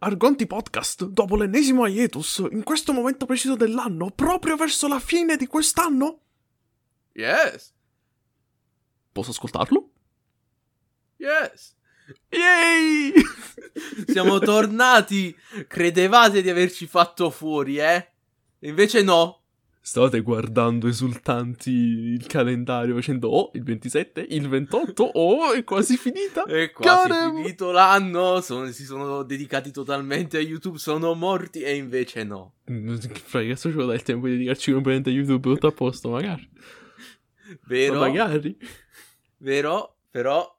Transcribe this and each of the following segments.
Argonti Podcast, dopo l'ennesimo hiatus, in questo momento preciso dell'anno, proprio verso la fine di quest'anno? Yes. Posso ascoltarlo? Yes. Yay! Siamo tornati. Credevate di averci fatto fuori, eh? Invece no. State guardando esultanti il calendario facendo oh, il 27, il 28, oh, è quasi finita. È quasi Carem! finito l'anno. sono- si sono dedicati totalmente a YouTube. Sono morti e invece no. Fra, che cazzo ci vuole il tempo di dedicarci completamente a YouTube tutto a posto, magari. Vero? Ma magari. Vero? Però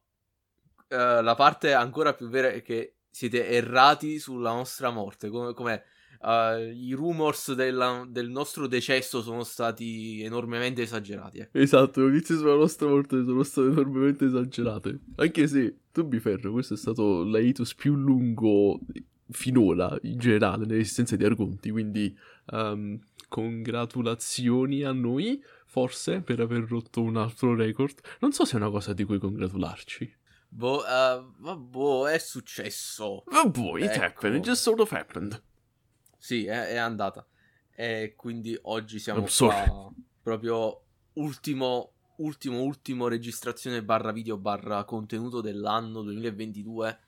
eh, la parte ancora più vera è che siete errati sulla nostra morte. Come, com'è? Eh, I rumors della- del nostro decesso sono stati enormemente esagerati. eh. Esatto, le notizie sulla nostra morte sono state enormemente esagerate. Anche se, tu mi ferro, questo è stato l'hiatus più lungo finora, in generale, nell'esistenza di Argonti, quindi ehm, congratulazioni a noi, forse, per aver rotto un altro record. Non so se è una cosa di cui congratularci. Boh, ma boh, è successo. Ma boh, it Ecco. happened, it just sort of happened. Sì, è, è andata. E quindi oggi siamo qua proprio ultimo, ultimo, ultimo registrazione barra video barra contenuto dell'anno 2022.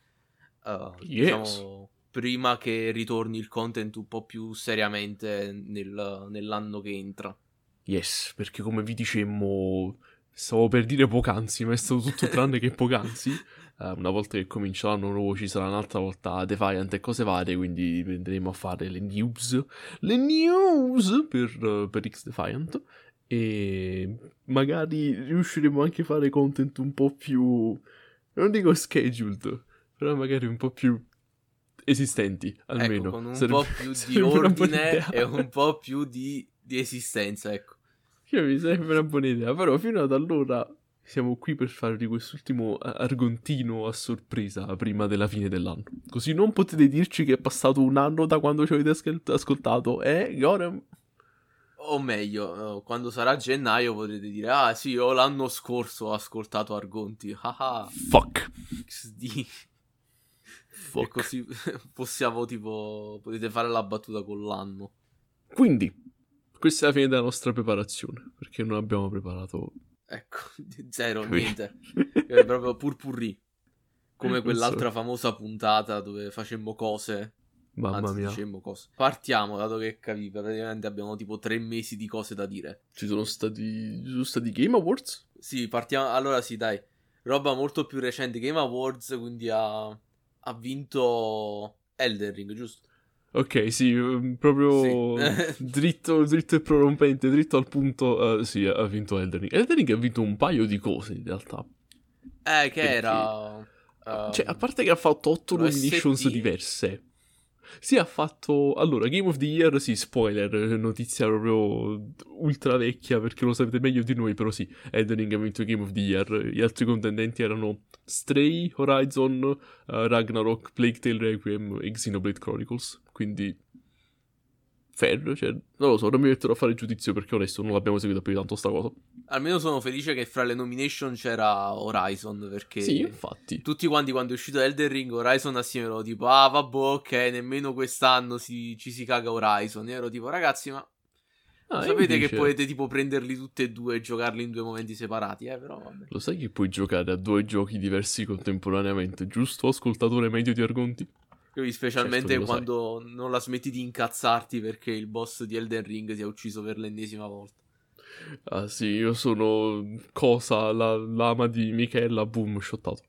Eh, Yes. Diciamo, prima che ritorni il content un po' più seriamente nel- nell'anno che entra. Yes, perché come vi dicemmo, stavo per dire poc'anzi, ma è stato tutto tranne che poc'anzi. Eh, una volta che comincia l'anno nuovo ci sarà un'altra volta Defiant e cose varie, quindi andremo a fare le news, le news per, per X Defiant. E magari riusciremo anche a fare content un po' più, non dico scheduled, però magari un po' più esistenti, almeno. Ecco, con un Sarebbe- po' più di ordine e un po' più di, di esistenza, ecco. Che mi sembra una buona idea, però fino ad allora siamo qui per farvi quest'ultimo a- argontino a sorpresa prima della fine dell'anno. Così non potete dirci che è passato un anno da quando ci avete ascol- ascoltato, eh, Gorem? O meglio, eh, quando sarà gennaio potrete dire: Ah, sì, io l'anno scorso ho ascoltato Argonti. Haha, Fuck. XD. E Fuck. così possiamo, tipo, potete fare la battuta con l'anno. Quindi, questa è la fine della nostra preparazione, perché non abbiamo preparato... Ecco, zero, niente. È proprio purpurri. Come quell'altra famosa puntata dove facemmo cose. Mamma anzi, mia, dicemmo cose. Partiamo, dato che capi, praticamente abbiamo tipo tre mesi di cose da dire. ci sono stati, ci sono stati Game Awards? Sì, partiamo. Allora sì, dai. Roba molto più recente. Game Awards, quindi ha, ha vinto Elden Ring, giusto? Ok, sì, ehm, proprio Sì. dritto, dritto e prorompente, dritto al punto. eh, sì, ha vinto Elden Ring. Elden Ring ha vinto un paio di cose in realtà. Eh, che Perché? era... ehm, Cioè, a parte che ha fatto 8 lo nominations diverse. Sì, ha fatto. Allora, Game of the Year, sì, spoiler, notizia proprio ultra vecchia perché lo sapete meglio di noi, però sì, Elden Ring ha vinto Game of the Year. Gli altri contendenti erano Stray, Horizon, eh, Ragnarok, Plague Tale Requiem e Xenoblade Chronicles. Quindi. Fair, cioè, non lo so, non mi metterò a fare giudizio perché onesto, non l'abbiamo seguita più tanto sta cosa. Almeno sono felice che fra le nomination c'era Horizon, perché... Sì, infatti. Tutti quanti quando è uscito Elden Ring, Horizon assieme ero tipo, ah vabbè, ok, nemmeno quest'anno si- ci si caga Horizon. E ero tipo, ragazzi, ma Ah, sapete invece- che potete tipo prenderli tutti e due e giocarli in due momenti separati, eh, però vabbè. Lo sai che puoi giocare a due giochi diversi contemporaneamente, giusto, ascoltatore medio di Argonti? Quindi specialmente Certo che lo quando non la smetti di incazzarti perché il boss di Elden Ring ti ha ucciso per l'ennesima volta. Ah sì, io sono cosa, la lama di Michela, boom, shottato.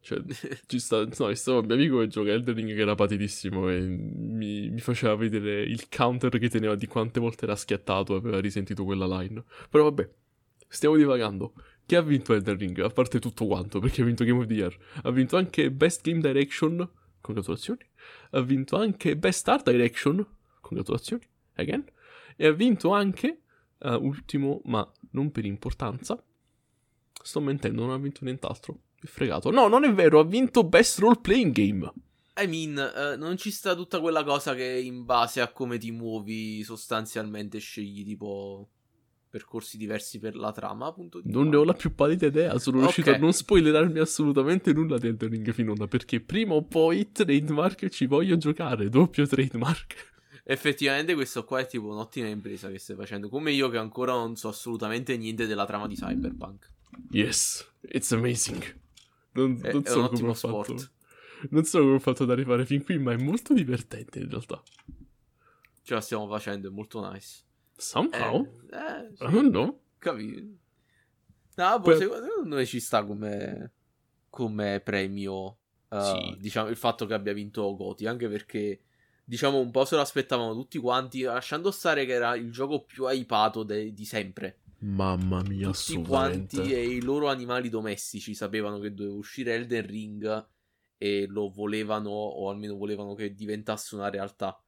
Cioè, ci sta, no, stavo un mio amico che gioca Elden Ring che era patitissimo e mi, mi faceva vedere il counter che teneva di quante volte era schiattato e aveva risentito quella line. Però vabbè, stiamo divagando. Chi ha vinto Elden Ring? A parte tutto quanto, perché ha vinto Game of the Year. Ha vinto anche Best Game Direction, congratulazioni. Ha vinto anche Best Art Direction, congratulazioni, again. E ha vinto anche, eh, ultimo, ma non per importanza, sto mentendo, non ha vinto nient'altro. Che fregato. No, non è vero, ha vinto Best Role Playing Game. I mean, eh, non ci sta tutta quella cosa che in base a come ti muovi sostanzialmente scegli tipo percorsi diversi per la trama. Punto di Non ne ho la più pallida idea, sono Ok. riuscito a non spoilerarmi assolutamente nulla di Elden Ring finora, perché prima o poi trademark ci voglio giocare, doppio trademark. Effettivamente questo qua è tipo un'ottima impresa che stai facendo, come io che ancora non so assolutamente niente della trama di Cyberpunk. Yes, it's amazing. Non, È, non so un come ottimo ho fatto. sport. Non so come ho fatto ad arrivare fin qui, ma è molto divertente in realtà. Ce la stiamo facendo, è molto nice. Somehow? Eh, eh, sì, don't know. capito. No, boh, secondo me ci sta come, come premio, eh, Sì. diciamo, il fatto che abbia vinto Goti, anche perché, diciamo, un po' se lo aspettavano tutti quanti, lasciando stare che era il gioco più hypato de- di sempre. Mamma mia, Tutti quanti e i loro animali domestici sapevano che doveva uscire Elden Ring e lo volevano, o almeno volevano che diventasse una realtà.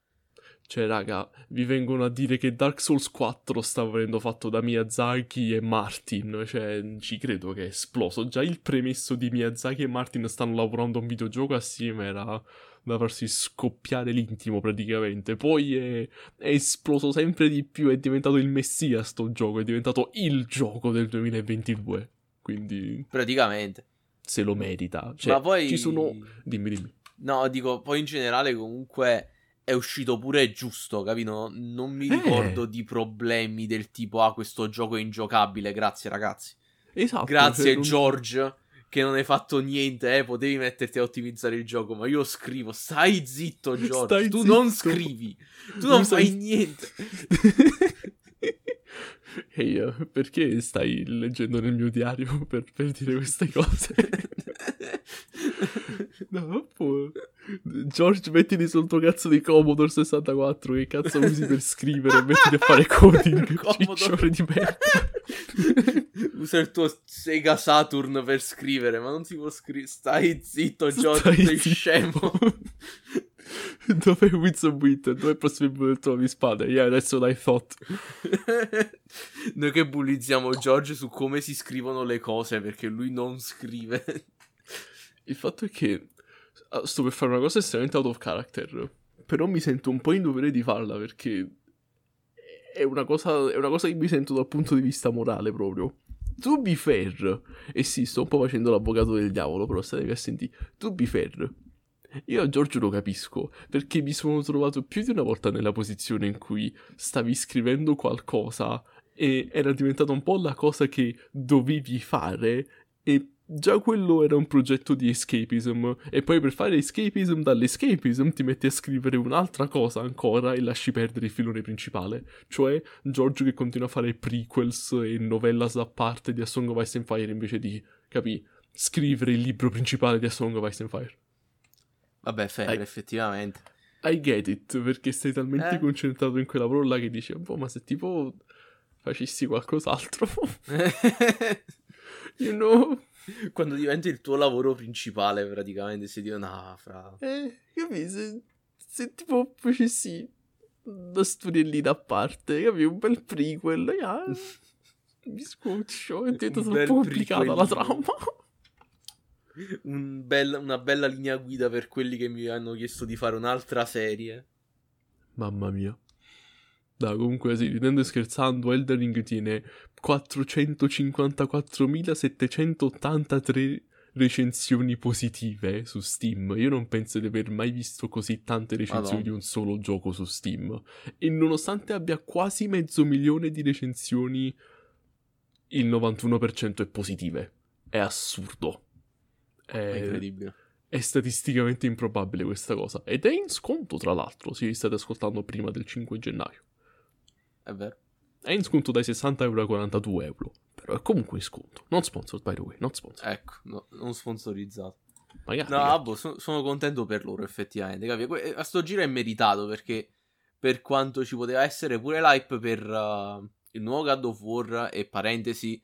Cioè, raga, vi vengono a dire che Dark Souls 4 sta venendo fatto da Miyazaki e Martin. Cioè, ci credo che è esploso. Già il premesso di Miyazaki e Martin stanno lavorando a un videogioco assieme era da farsi scoppiare l'intimo praticamente. Poi è, è esploso sempre di più, è diventato il messia sto gioco, è diventato il gioco del 2022. Quindi Praticamente. se lo merita. Cioè, Ma poi... ci sono... Dimmi, dimmi. No, dico, poi in generale comunque è uscito pure giusto, capito? Non mi Eh. ricordo di problemi del tipo, ah, questo gioco è ingiocabile, grazie ragazzi. Esatto. Grazie cioè, non- George, che non hai fatto niente, eh, potevi metterti a ottimizzare il gioco, ma io scrivo, stai zitto George, Stai tu zitto. non scrivi, tu non Mi fai niente. Ehi, eh, perché stai leggendo nel mio diario per, per dire queste cose? no, può. George, mettiti sul tuo cazzo di Commodore 64. Che cazzo usi per scrivere? Mettiti a fare coding, Commodore. ciccione di merda. Usa il tuo Sega Saturn per scrivere, ma non si può scrivere. Stai zitto, George, Stai sei zitto. scemo. Dov'è Winston Winter? Dov'è il prossimo del trovi spade? Yeah, that's what I thought. Noi che bullizziamo George su come si scrivono le cose perché lui non scrive. Il fatto è che ah, sto per fare una cosa estremamente out of character, però mi sento un po' in dovere di farla perché è una cosa, è una cosa che mi sento dal punto di vista morale proprio. To be fair, e sì, sto un po' facendo l'avvocato del diavolo, però statevi a sentire. To be fair, io a Giorgio lo capisco, perché mi sono trovato più di una volta nella posizione in cui stavi scrivendo qualcosa e era diventata un po' la cosa che dovevi fare e già quello era un progetto di escapism e poi per fare escapism dall'escapism ti metti a scrivere un'altra cosa ancora e lasci perdere il filone principale, cioè Giorgio che continua a fare prequels e novellas a parte di A Song of Ice and Fire invece di, capì, scrivere il libro principale di A Song of Ice and Fire. Vabbè, fair, Ai- effettivamente. I get it, perché stai talmente Eh. concentrato in quel lavoro là che dici, boh, ma se tipo facessi qualcos'altro, you know... Quando diventa il tuo lavoro principale, praticamente, si dice, no, fra... Eh, capi, se, se tipo facessi una storiellina a parte, capi, un bel prequel, yeah, mi scoccio, è diventata troppo complicata la trama. Un bel- una bella linea guida per quelli che mi hanno chiesto di fare un'altra serie. Mamma mia. Dai, comunque sì, ridendo e scherzando, Elden Ring tiene 454.783 recensioni positive su Steam. Io non penso di aver mai visto così tante recensioni Madonna. di un solo gioco su Steam. E nonostante abbia quasi mezzo milione di recensioni, il 91% è positive. È assurdo. È È, incredibile. è statisticamente improbabile questa cosa. Ed è in sconto, tra l'altro, se vi state ascoltando prima del 5 gennaio. È vero. È in sconto dai 60 euro ai 42 euro. Però è comunque in sconto. Non sponsored, by the way, not sponsored. Ecco, no, non sponsorizzato. Magari. No, boh, so- sono contento per loro, effettivamente. capi? A sto giro è meritato perché per quanto ci poteva essere pure l'hype per uh, il nuovo God of War e parentesi,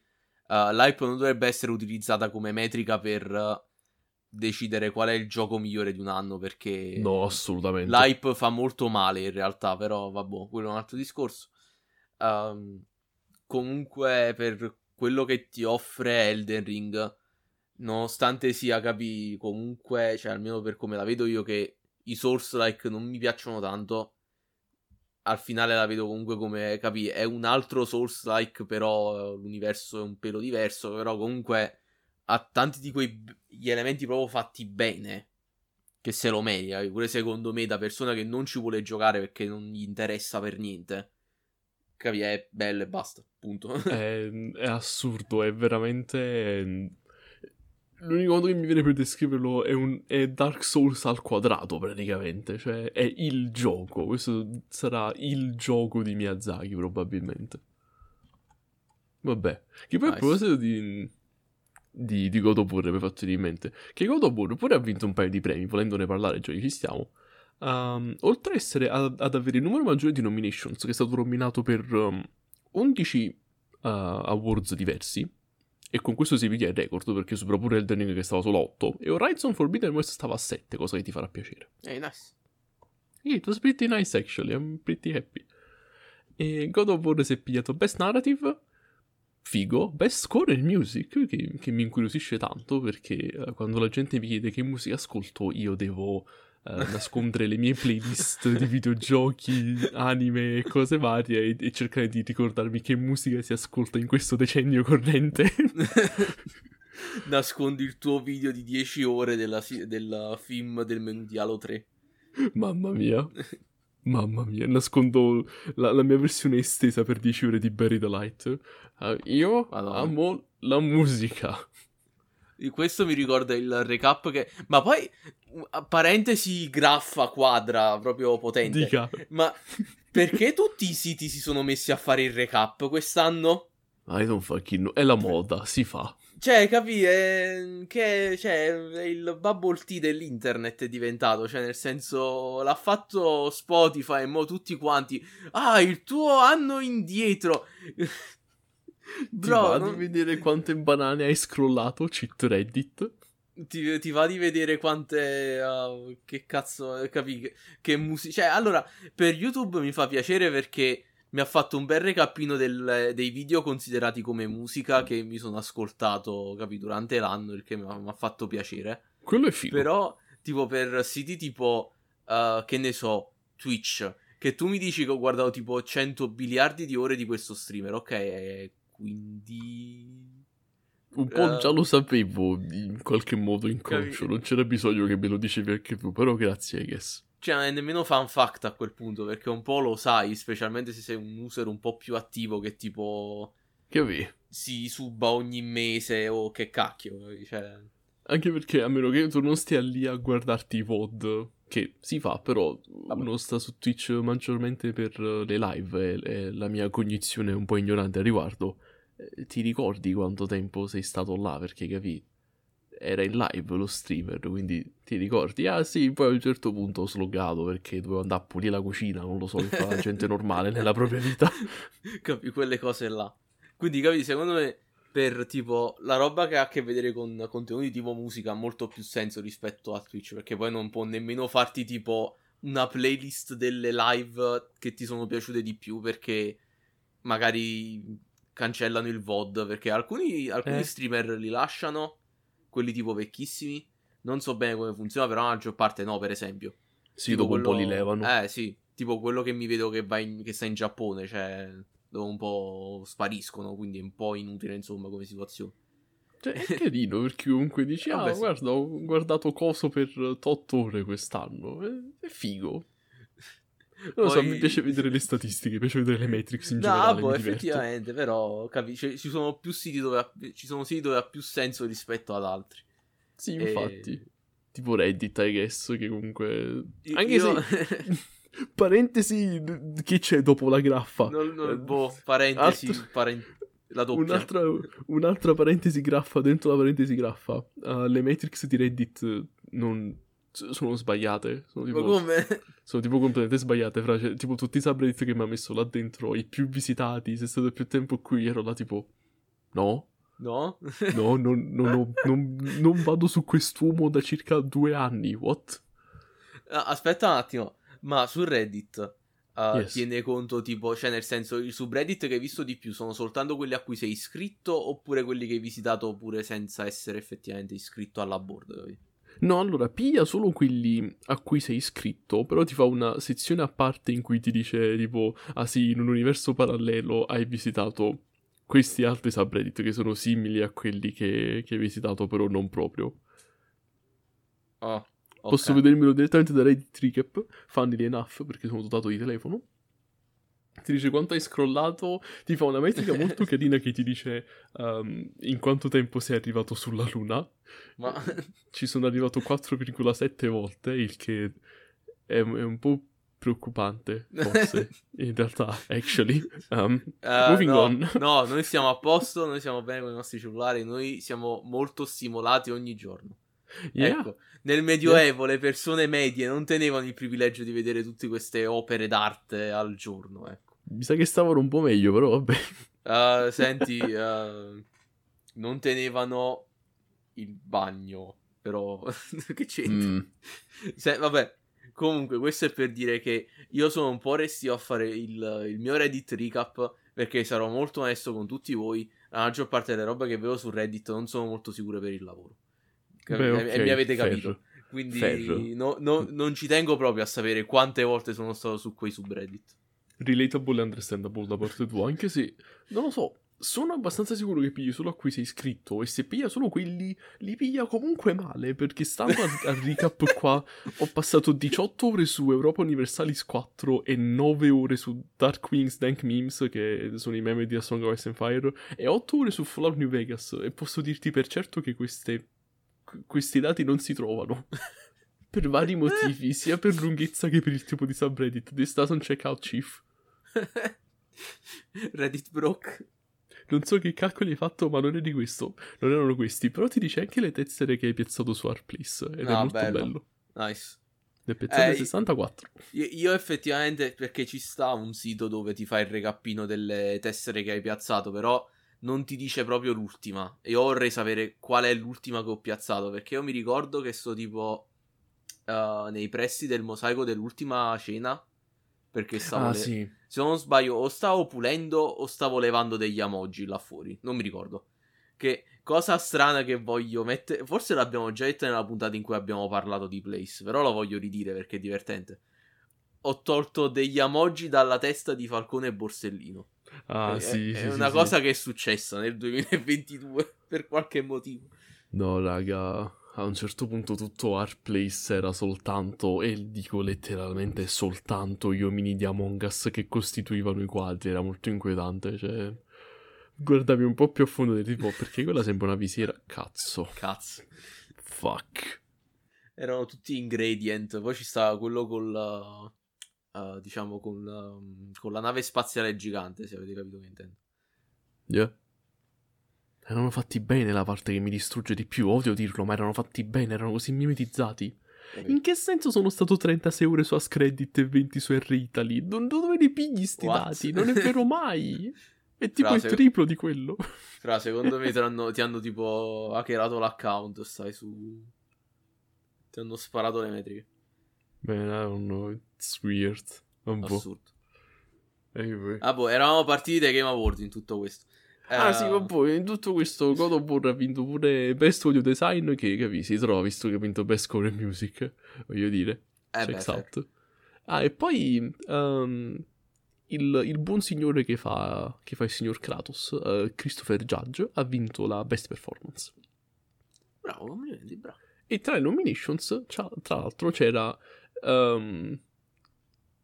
uh, l'hype non dovrebbe essere utilizzata come metrica per uh, decidere qual è il gioco migliore di un anno perché No, assolutamente. l'hype fa molto male in realtà, però vabbè, quello è un altro discorso. Ehm, comunque per quello che ti offre Elden Ring, nonostante sia capi comunque, cioè almeno per come la vedo io che i Souls like non mi piacciono tanto, al finale la vedo comunque come, capi, è un altro Souls-like, però l'universo è un pelo diverso, però comunque ha tanti di quegli elementi proprio fatti bene, che se lo merita, pure secondo me da persona che non ci vuole giocare perché non gli interessa per niente. Capi, è bello e basta, punto. è, è assurdo, è veramente... L'unico modo che mi viene per descriverlo è, un, è Dark Souls al quadrato, praticamente. Cioè, è il gioco. Questo sarà il gioco di Miyazaki, probabilmente. Vabbè. Che poi nice. a proposito di, di, di God of War, mi hai fatto in mente, che God of War pure ha vinto un paio di premi, volendone parlare, già ci stiamo. Um, oltre essere ad, ad, avere il numero maggiore di nominations, che è stato nominato per um, 11 uh, awards diversi, e con questo si piglia il record perché supera pure Elden Ring che stava solo a 8 e Horizon Forbidden West stava a 7, cosa che ti farà piacere. Hey, nice. Yeah, it was pretty nice actually, I'm pretty happy. E God of War si è pigliato Best Narrative, figo, Best Score and Music, che, che mi incuriosisce tanto perché uh, quando la gente mi chiede che musica ascolto io devo uh, nascondere le mie playlist di videogiochi, anime e cose varie e, e, cercare di ricordarmi che musica si ascolta in questo decennio corrente. Nascondi il tuo video di 10 ore della, della film del menu di Halo 3. Mamma mia. Mamma mia, nascondo la, la, mia versione estesa per 10 ore di Barry the Light. Uh, io Madonna. amo la musica. Questo mi ricorda il recap che... Ma poi, parentesi graffa quadra, proprio potente. Dica. Ma perché tutti i siti si sono messi a fare il recap quest'anno? I don't fucking know. È la moda, si fa. Cioè, capi? È... Che cioè, è il bubble tea dell'internet è diventato. Cioè, nel senso, l'ha fatto Spotify e mo tutti quanti. Ah, il tuo anno indietro. Bro, ti va non... di vedere quante banane hai scrollato, cheat Reddit? Ti, ti, va di vedere quante. Uh, che cazzo. Capi? Che, che musica. Cioè, allora, per YouTube mi fa piacere perché mi ha fatto un bel recapino del, dei video considerati come musica che mi sono ascoltato, capi, durante l'anno, il che mi ha, fatto piacere. Quello è figo. Però, tipo, per siti tipo, uh, che ne so, Twitch, che tu mi dici che ho guardato tipo 100 miliardi di ore di questo streamer, ok, quindi... Un po' uh, già lo sapevo in qualche modo inconscio, non c'era bisogno che me lo dicevi anche tu, però grazie, I guess. Cioè, nemmeno fan fact a quel punto, perché un po' lo sai, specialmente se sei un user un po' più attivo che tipo... Che avevi? Si suba ogni mese o che cacchio, cioè... Anche perché a meno che tu non stia lì a guardarti i VOD, che si fa, però Vabbè. uno sta su Twitch maggiormente per le live e, e la mia cognizione è un po' ignorante al riguardo eh, ti ricordi quanto tempo sei stato là? Perché capì? Era in live lo streamer, quindi ti ricordi? Ah sì, poi a un certo punto ho sloggato perché dovevo andare a pulire la cucina, non lo so, fa la gente normale nella propria vita. Capi, quelle cose là. Quindi capi, secondo me per tipo la roba che ha a che vedere con contenuti tipo musica ha molto più senso rispetto a Twitch, perché poi non può nemmeno farti tipo una playlist delle live che ti sono piaciute di più perché magari cancellano il VOD perché alcuni, alcuni eh. streamer li lasciano, quelli tipo vecchissimi. Non so bene come funziona, però la maggior parte no, per esempio. Sì, tipo dopo quello... un po' li levano. Eh, sì, tipo quello che mi vedo che, va in... che sta in Giappone, cioè dopo un po' spariscono, quindi è un po' inutile, insomma, come situazione. Cioè, è carino perché comunque dici, ah, sì. guarda, ho guardato coso per 8 ore quest'anno. È, è figo. Non Poi... lo so, mi piace vedere le statistiche, mi piace vedere le metrics in no, generale. No, effettivamente, però capisci, ci sono più siti dove ha, ci sono siti dove ha più senso rispetto ad altri. Sì, infatti. E... Tipo Reddit, I guess, che comunque... Anche Io... se... parentesi, che c'è dopo la graffa? Non, non, boh, parentesi, Altro... paren... la doppia. Un'altra, un'altra, parentesi graffa dentro la parentesi graffa. Uh, le metrics di Reddit non sono sbagliate. Sono tipo, Ma come? Sono tipo completamente sbagliate. Fra, cioè, tipo tutti i subreddit che mi ha messo là dentro, i più visitati, se è stato più tempo qui, ero là tipo... No? No? no, non, non, non, non, non vado su quest'uomo da circa due anni. What? Aspetta un attimo, ma su Reddit uh, yes. tiene conto tipo, cioè nel senso, i subreddit che hai visto di più sono soltanto quelli a cui sei iscritto oppure quelli che hai visitato pure senza essere effettivamente iscritto alla board? Capito? No, allora piglia solo quelli a cui sei iscritto, però ti fa una sezione a parte in cui ti dice tipo, ah sì, in un universo parallelo hai visitato questi altri subreddit che sono simili a quelli che, che hai visitato, però non proprio. Oh, ok. Posso vedermelo direttamente da Reddit Recap, funnily enough, perché sono dotato di telefono. Ti dice quanto hai scrollato, ti fa una metrica molto carina che ti dice um, in quanto tempo sei arrivato sulla Luna. Ma Ci sono arrivato 4,7 volte, il che è, è un po' preoccupante, forse, in realtà, actually. Um, Eh, moving no, on. no, noi siamo a posto, noi siamo bene con i nostri cellulari, noi siamo molto stimolati ogni giorno. Yeah. Ecco, nel Medioevo le persone medie non tenevano il privilegio di vedere tutte queste opere d'arte al giorno, ecco. Mi sa che stavano un po' meglio, però vabbè. Eh, senti, eh, non tenevano il bagno, però che c'entra? Mm. Se- vabbè, comunque questo è per dire che io sono un po' restio a fare il, il mio Reddit recap perché sarò molto onesto con tutti voi, la maggior parte delle robe che vedo su Reddit non sono molto sicure per il lavoro. Cap- Beh, e- ok, e mi avete capito. Quindi Fair. no- no- non ci tengo proprio a sapere quante volte sono stato su quei subreddit. Relatable e understandable da parte tua, anche se, non lo so, sono abbastanza sicuro che pigli solo a cui sei iscritto e se piglia solo quelli, li piglia comunque male, perché stando al, recap qua ho passato 18 ore su Europa Universalis 4 e 9 ore su Dark Wings Dank Memes, che sono i meme di A Song of Ice and Fire, e 8 ore su Fallout New Vegas, e posso dirti per certo che queste, questi dati non si trovano. Per vari motivi, sia per lunghezza che per il tipo di subreddit. This doesn't check out, Chief. Reddit broke. Non so che calcoli hai fatto, ma non è di questo. Non erano questi. Però ti dice anche le tessere che hai piazzato su Artplace. Ed è Ah, molto bello. bello. Nice. Ne piazzate Eh, 64. Io, io effettivamente, perché ci sta un sito dove ti fa il recappino delle tessere che hai piazzato, però non ti dice proprio l'ultima. E io vorrei sapere qual è l'ultima che ho piazzato, perché io mi ricordo che sto tipo eh, nei pressi del mosaico dell'ultima cena, perché stavo... Ah, le- sì. Se non sbaglio, o stavo pulendo o stavo levando degli emoji là fuori. Non mi ricordo. Che cosa strana che voglio mettere. Forse l'abbiamo già detto nella puntata in cui abbiamo parlato di Place. Però lo voglio ridire perché è divertente. Ho tolto degli emoji dalla testa di Falcone e Borsellino. Ah, è, sì, è sì, una sì, cosa sì. che è successa nel 2022 per qualche motivo. No, raga. A un certo punto tutto Artplace era soltanto, e dico letteralmente soltanto, gli omini di Among Us che costituivano i quadri. Era molto inquietante, cioè... Guardavi un po' più a fondo del tipo, perché quella sembra una visiera? Cazzo. Cazzo. Fuck. Erano tutti ingredient. Poi ci stava quello con la. eh, diciamo con, la- con la nave spaziale gigante, se avete capito che intendo. Yeah. Erano fatti bene la parte che mi distrugge di più, odio dirlo, ma erano fatti bene, erano così mimetizzati. In che senso sono stato 36 ore su Ascredit e 20 su R-Italy? Do- dove li pigli sti What? dati? Non è vero mai! È tipo Frase- il triplo di quello. Fra, secondo me ti hanno, ti hanno tipo hackerato l'account, stai su... Ti hanno sparato le metriche. Man, I don't know, it's weird. Un po'. Assurdo. Anyway. Ah, boh, eravamo partiti dai Game Awards in tutto questo. Ah Eh, sì, vabbè, in tutto questo God of War ha vinto pure Best Audio Design che, capi, si trova visto che ha vinto Best Score and Music, voglio dire. Eh beh, Checks fair. out. Ah, e poi um, il, il buon signore che fa, che fa il signor Kratos, eh, Christopher Judge, ha vinto la Best Performance. Bravo, complimenti, bravo. E tra le nominations, tra l'altro, c'era um,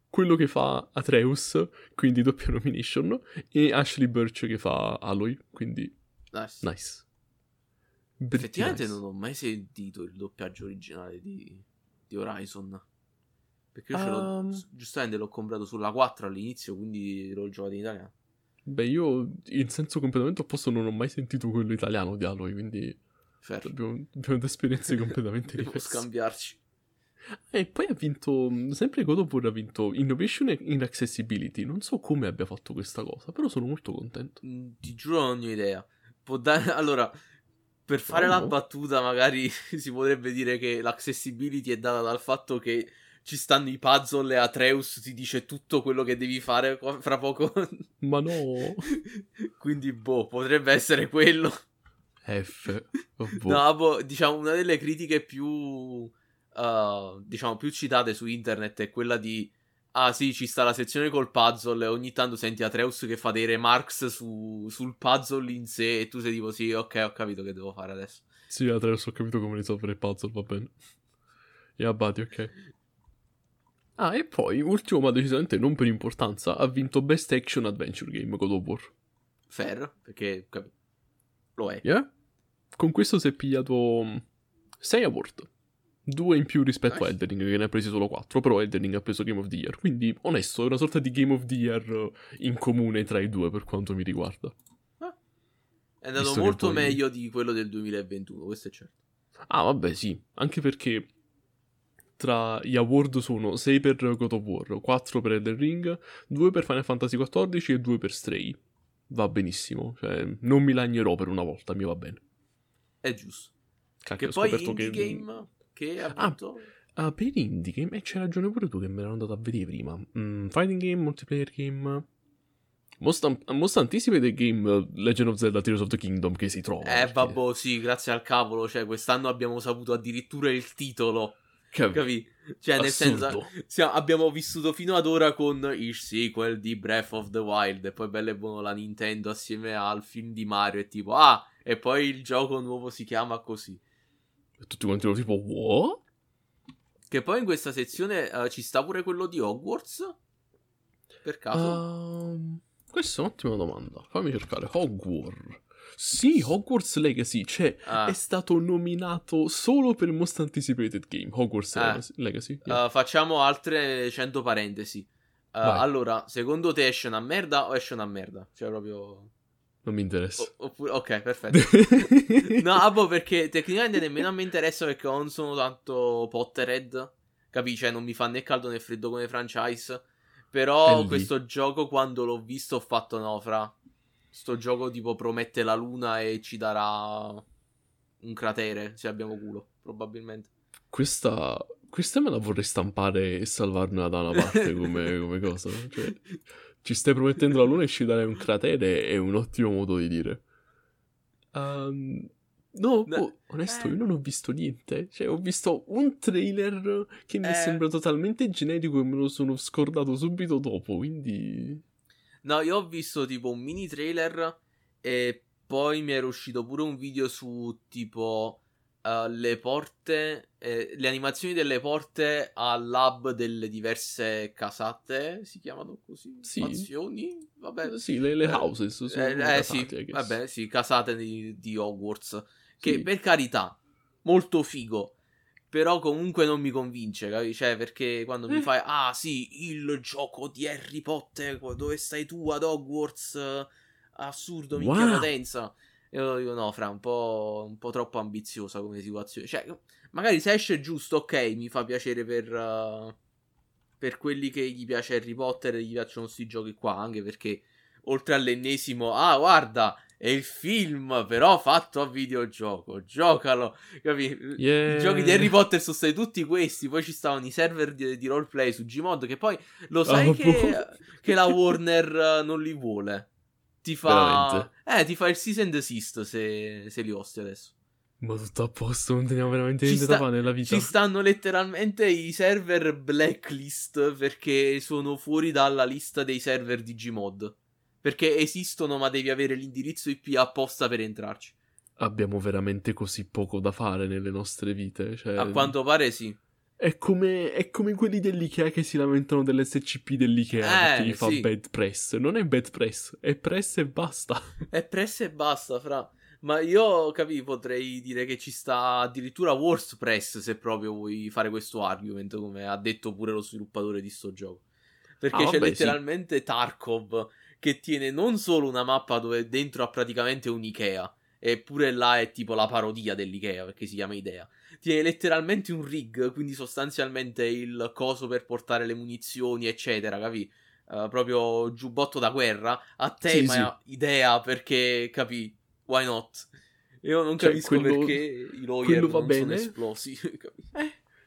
quello che fa Atreus, quindi doppia nomination, e Ashley Birch che fa Aloy, quindi Nice. nice. Effettivamente nice. non ho mai sentito il doppiaggio originale di, di Horizon. Perché io ce l'ho, Um. giustamente l'ho comprato sulla 4 all'inizio, quindi l'ho giocato in italiano. Beh, io in senso completamente opposto non ho mai sentito quello italiano di Aloy, quindi abbiamo, abbiamo due esperienze completamente diverse. scambiarci. E poi ha vinto, sempre God of War ha vinto Innovation in Accessibility. Non so come abbia fatto questa cosa, però sono molto contento. Mm, Ti giuro non ho idea. Può dare... Allora, per fare Oh, la no. battuta magari si potrebbe dire che l'accessibility è data dal fatto che ci stanno i puzzle e Atreus ti dice tutto quello che devi fare fra poco. Ma no, Quindi, boh, potrebbe essere quello. F. Oh, boh. No, boh, diciamo, una delle critiche più, uh, diciamo, più citate su internet è quella di, ah sì, ci sta la sezione col puzzle e ogni tanto senti Atreus che fa dei remarks su, sul puzzle in sé e tu sei tipo, sì, ok, ho capito che devo fare adesso. Sì, Atreus, ho capito come risolvere il puzzle, va bene. E abbati, ok. Ah, e poi, ultimo ma decisamente non per importanza, ha vinto Best Action Adventure Game God of War. Fair, perché lo è. Yeah? Con questo si è pigliato 6 award. Due in più rispetto Nice. a Elden Ring, che ne ha presi solo 4, però Elden Ring ha preso Game of the Year. Quindi, onesto, è una sorta di Game of the Year eh, in comune tra i due per quanto mi riguarda. È andato Visto molto poi- meglio di quello del 2021, questo è certo. Ah, vabbè, sì, anche perché tra gli award sono 6 per God of War, 4 per Elden Ring, 2 per Final Fantasy XIV e 2 per Stray. Va benissimo, cioè non mi lagnerò per una volta, mi va bene. È giusto. Cacchio, Che poi indie che... game che Ah, vinto... Ah, per i indie game, e c'è ragione pure tu che me l'hanno andato a vedere prima. Mm, fighting game, multiplayer game... Most, most anticipated game uh, Legend of Zelda Tears of the Kingdom che si trova. Eh, perché- vabbè, sì, grazie al cavolo. Cioè, quest'anno abbiamo saputo addirittura il titolo. Cap- Capi? Cioè, nel Assurdo. senso, siamo- abbiamo vissuto fino ad ora con il sequel di Breath of the Wild. E poi bello e buono la Nintendo assieme al film di Mario. E tipo, ah, e poi il gioco nuovo si chiama così. E tutti quanti erano tipo, what? Che poi in questa sezione eh, ci sta pure quello di Hogwarts. Per caso. Ehm, questa è un'ottima domanda. Fammi cercare. Hogwarts. Sì, Hogwarts Legacy. Cioè, Ah. è stato nominato solo per Most Anticipated Game. Hogwarts Ah. Legacy. yeah. Uh, facciamo altre 100 parentesi. Uh, allora, secondo te esce una merda o esce una merda? Cioè, proprio. Non mi interessa. o- oppure... Ok, perfetto. no, boh, perché tecnicamente nemmeno a me interessa perché non sono tanto Potterhead. Capisci? Cioè, non mi fa né caldo né freddo come franchise. Però È lì. questo gioco, quando l'ho visto, ho fatto no, fra. Sto gioco tipo promette la luna e ci darà un cratere se abbiamo culo, probabilmente. Questa, questa me la vorrei stampare e salvarmela da una parte come, come cosa. Cioè, ci stai promettendo la luna e ci darai un cratere è un ottimo modo di dire. Ehm, no, No, boh, onesto, io non ho visto niente. Cioè, ho visto un trailer che mi Eh. sembra totalmente generico e me lo sono scordato subito dopo, quindi... No, io ho visto tipo un mini trailer e poi mi era uscito pure un video su tipo eh, le porte, eh, le animazioni delle porte al lab delle diverse casate, si chiamano così? Sì. Mansioni? Vabbè. Sì, le, le Eh, houses Eh, eh, casate, sì, vabbè, sì, casate di, di Hogwarts. Che Sì. per carità, molto figo. Però comunque non mi convince, capi? Cioè, perché quando mi Eh. fai, ah sì, il gioco di Harry Potter, dove stai tu ad Hogwarts? eh, Assurdo, minchia Wow. potenza. Io dico, no, fra, un po', un po' troppo ambiziosa come situazione. Cioè, magari se esce giusto, ok, mi fa piacere per... eh, per quelli che gli piace Harry Potter e gli piacciono questi giochi qua, anche perché oltre all'ennesimo, ah guarda, è il film però fatto a videogioco, giocalo, capi? Yeah. I giochi di Harry Potter sono stati tutti questi, poi ci stavano i server di, di roleplay su Gmod che poi lo sai Ah, che, boh. che la Warner non li vuole. Ti fa... Veramente? Eh, ti fa il cease and desist se, se li hosti adesso. Ma tutto a posto, non teniamo veramente Ci niente sta- da fare nella vita. Ci stanno letteralmente i server blacklist perché sono fuori dalla lista dei server di Gmod. Perché esistono, ma devi avere l'indirizzo IP apposta per entrarci. Abbiamo veramente così poco da fare nelle nostre vite. Cioè, A quanto pare sì. È, come, è come quelli dell'IKEA che si lamentano dell'SCP dell'IKEA Eh, perché gli fa sì. bad press. Non è bad press, è press e basta. È press e basta, fra. Ma io capi, potrei dire che ci sta addirittura worst press se proprio vuoi fare questo argument, come ha detto pure lo sviluppatore di sto gioco. Perché Ah, c'è vabbè, sì. letteralmente Tarkov che tiene non solo una mappa dove dentro ha praticamente un Ikea, eppure là è tipo la parodia dell'Ikea perché si chiama Idea. Tiene letteralmente un rig, quindi sostanzialmente il coso per portare le munizioni, eccetera, capi? Eh, proprio giubbotto da guerra a tema idea perché capi why not io non Cioè, capisco quello- perché i lawyer non sono bene. esplosi capi?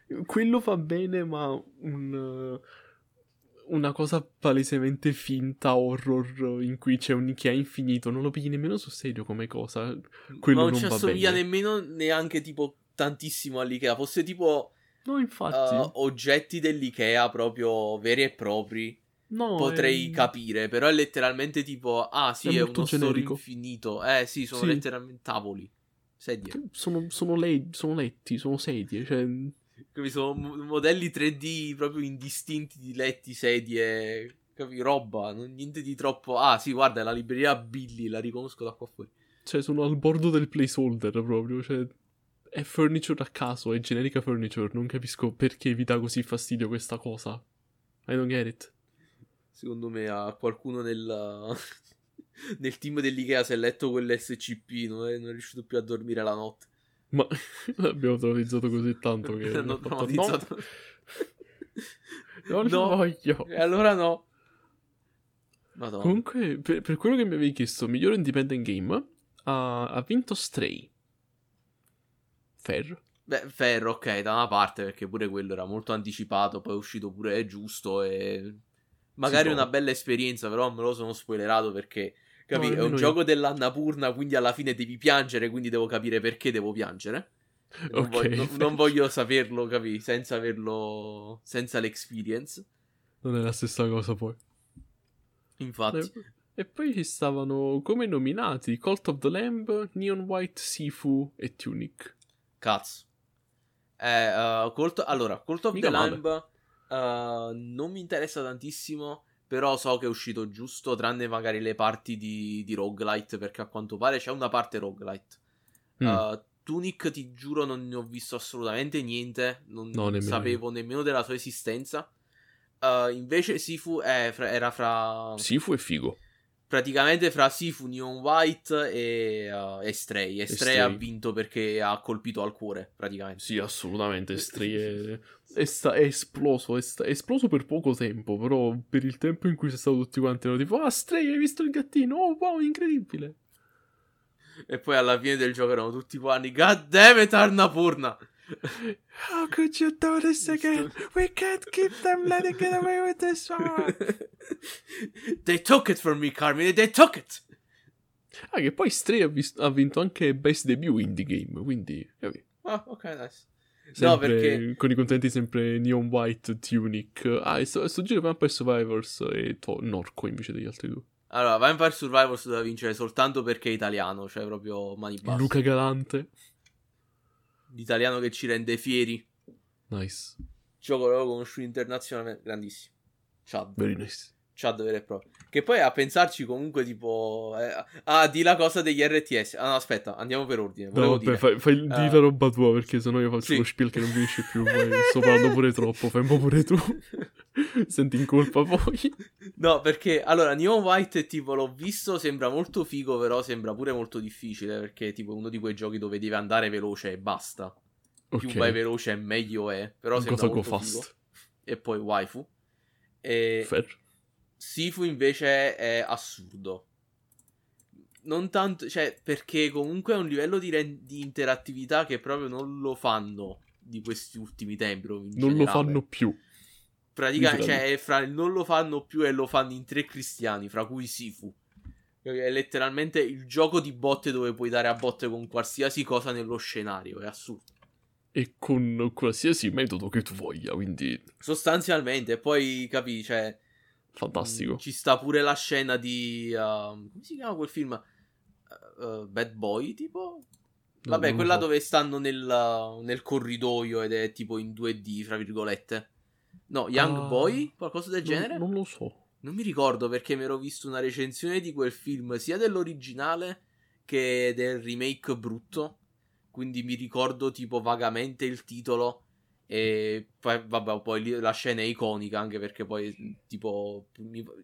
Eh, quello fa bene, ma un, uh, una cosa palesemente finta horror in cui c'è un Ikea infinito, non lo pigli nemmeno sul serio come cosa. Quello Ma non non ci assomiglia nemmeno neanche tipo tantissimo all'Ikea. Fosse tipo No, infatti. uh, oggetti dell'Ikea proprio veri e propri. no, Potrei è- capire, però è letteralmente tipo, ah sì, È è, uno generico. infinito. Eh sì, sono Sì. letteralmente tavoli, sedie. Sono, sono, le- sono letti, sono sedie, cioè... Capi, sono mo- modelli 3D proprio indistinti di letti, sedie, capi, roba, non- niente di troppo. Ah sì, guarda, la libreria Billy, la riconosco da qua fuori. Cioè, sono al bordo del placeholder proprio, cioè... È furniture a caso, è generica furniture, non capisco perché vi dà così fastidio questa cosa. I don't get it. Secondo me a qualcuno nel, nel team dell'Ikea si è letto quell'SCP, non è, non è riuscito più a dormire la notte. Ma l'abbiamo traumatizzato così tanto che... Hanno ha fatto, traumatizzato. No, non No. lo voglio. E allora no. Madonna. Comunque, per, per quello che mi avevi chiesto, migliore independent game, ha, ha vinto Stray. Fair. Beh, Ferro, ok, da una parte perché pure quello era molto anticipato, poi è uscito pure giusto e magari Sì, una no. bella esperienza, però me lo sono spoilerato perché capi, No, è un io. gioco dell'Annapurna, quindi alla fine devi piangere, quindi devo capire perché devo piangere. Non, Ok, voglio, non- non voglio saperlo, capi, senza averlo senza l'experience. Non è la stessa cosa poi. Infatti, E, e poi ci stavano come nominati Cult of the Lamb, Neon White, Sifu e Tunic. Cazzo. Eh, uh, Cult- allora, Cult of Mica the. Lamb uh, non mi interessa tantissimo, però so che è uscito giusto, tranne magari le parti di, di roguelite, perché a quanto pare c'è una parte roguelite. Mm. Uh, Tunic, ti giuro, non ne ho visto assolutamente niente, non No, nemmeno sapevo nemmeno della sua esistenza. Invece Sifu è fra- era fra... Sifu è figo. Praticamente fra Sifu, Neon White e, uh, e Stray. E E Stray Stray. ha vinto perché ha colpito al cuore, praticamente. Sì, assolutamente. Stray è, è, sta- è esploso. È, sta- è esploso per poco tempo. Però per il tempo in cui sei stato tutti quanti erano tipo: Ah, Stray, hai visto il gattino? Oh, wow, incredibile. E poi alla fine del gioco erano tutti quanti God damn it, Annapurna! How could you do this again? We can't keep them letting get away with this one. they took it from me, Carmine, they took it! Ah, che poi Stray ha, vis- ha vinto anche Best Debut Indie Game. Quindi, capi? Ah, ok, nice. No, Sempre perché... con i contenti sempre Neon White, Tunic. Ah, e sto, sto giro Vampire Survivors e To- Norco invece degli altri due. Allora, Vampire Survivors doveva vincere soltanto perché è italiano, cioè proprio mani basse. Luca Galante. L'italiano che ci rende fieri. Nice. Gioco l'avevo conosciuto internazionalmente, grandissimo. Chad. Very nice. Chad vero e proprio. Che poi a pensarci comunque tipo... eh, ah, di la cosa degli RTS. Ah no, aspetta, andiamo per ordine. No, vabbè, dire. fai, fai di Ah. la roba tua perché sennò io faccio Sì. lo spiel che non finisce più. Poi sto parlando pure troppo. Fai un po' pure tu. Senti in colpa poi. No, perché allora Neon White tipo l'ho visto, sembra molto figo, però sembra pure molto difficile perché tipo è uno di quei giochi dove devi andare veloce e basta. Più Ok. vai veloce meglio è, però sembra Cosa go molto figo. fast. E poi waifu. E Fair. Sifu invece è assurdo. Non tanto, cioè, perché comunque è un livello di, ren- di interattività che proprio non lo fanno di questi ultimi tempi. Non lo generale. fanno più. Praticamente, cioè, fra il non lo fanno più e lo fanno in tre cristiani, fra cui Sifu. È letteralmente il gioco di botte dove puoi dare a botte con qualsiasi cosa nello scenario. È assurdo. E con qualsiasi metodo che tu voglia. Quindi, Sostanzialmente, poi capi, cioè. Fantastico. mm, Ci sta pure la scena di. uh, come si chiama quel film? Uh, uh, Bad Boy, tipo? No, Vabbè, lo quella so. dove stanno nel, uh, nel corridoio ed è tipo in 2D, fra virgolette. No, Young Ah, Boy? Qualcosa del non- genere? Non, lo so. Non mi ricordo perché mi ero visto una recensione di quel film, sia dell'originale che del remake brutto. Quindi mi ricordo tipo vagamente il titolo. E poi, vabbè, poi la scena è iconica anche perché poi, tipo,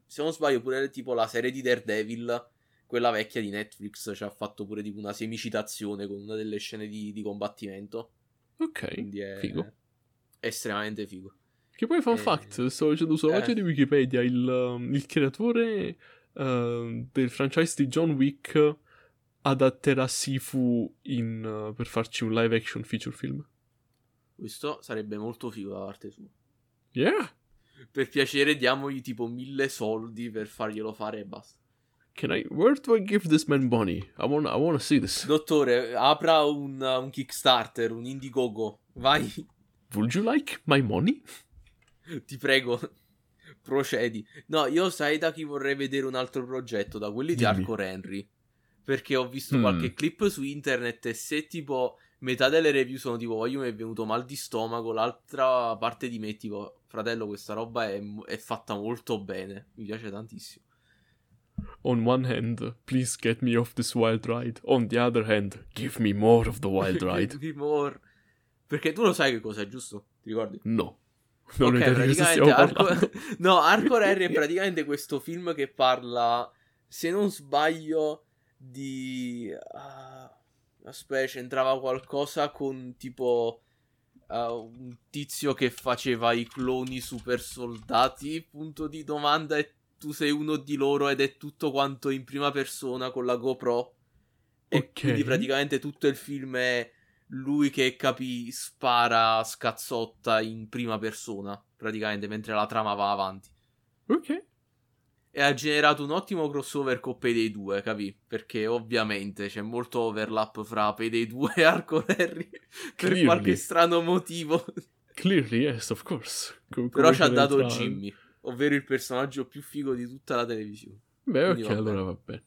se non sbaglio, pure tipo la serie di Daredevil, quella vecchia di Netflix, ci ha fatto pure tipo una semicitazione con una delle scene di, di combattimento. Ok. Quindi è Figo. estremamente figo. Che poi, fun Eh, fact, stavo leggendo sulla eh. pagina di Wikipedia il, um, il creatore uh, del franchise di John Wick adatterà Sifu in, uh, per farci un live action feature film. Questo sarebbe molto figo da parte sua. Yeah! per piacere diamogli tipo mille soldi per farglielo fare e basta. Can I, where do I give this man money? I wanna, I wanna see this. Dottore, apra un, un Kickstarter, un Indiegogo, vai, Would you like my money? ti prego, procedi. No, io sai da chi vorrei vedere un altro progetto, da quelli di Dimmi. Hardcore Henry. Perché ho visto Mm. qualche clip su internet e se tipo metà delle review sono tipo, "Oh, io mi è venuto mal di stomaco, l'altra parte di me tipo, fratello, questa roba è, è fatta molto bene, mi piace tantissimo. On one hand, please get me off this wild ride. On the other hand, give me more of the wild ride. Give me more. Perché tu lo sai che cos'è, giusto? Ti ricordi? No. Non ok, ho idea di cosa praticamente Arco... no, Hardcore Henry è praticamente questo film che parla, se non sbaglio, di... ah, aspetta, c'entrava qualcosa con tipo ah, un tizio che faceva i cloni super soldati, punto di domanda, e tu sei uno di loro ed è tutto quanto in prima persona con la GoPro. E Ok. quindi praticamente tutto il film è lui che capì spara scazzotta in prima persona, praticamente mentre la trama va avanti. Ok. E ha generato un ottimo crossover con Payday 2, capì? Perché ovviamente c'è molto overlap fra Payday 2 e Hardcore Henry per qualche strano motivo. Clearly, yes, of course. Co- Però ci ha dato entrare. Jimmy, ovvero il personaggio più figo di tutta la televisione. Beh, Quindi ok, va allora va bene.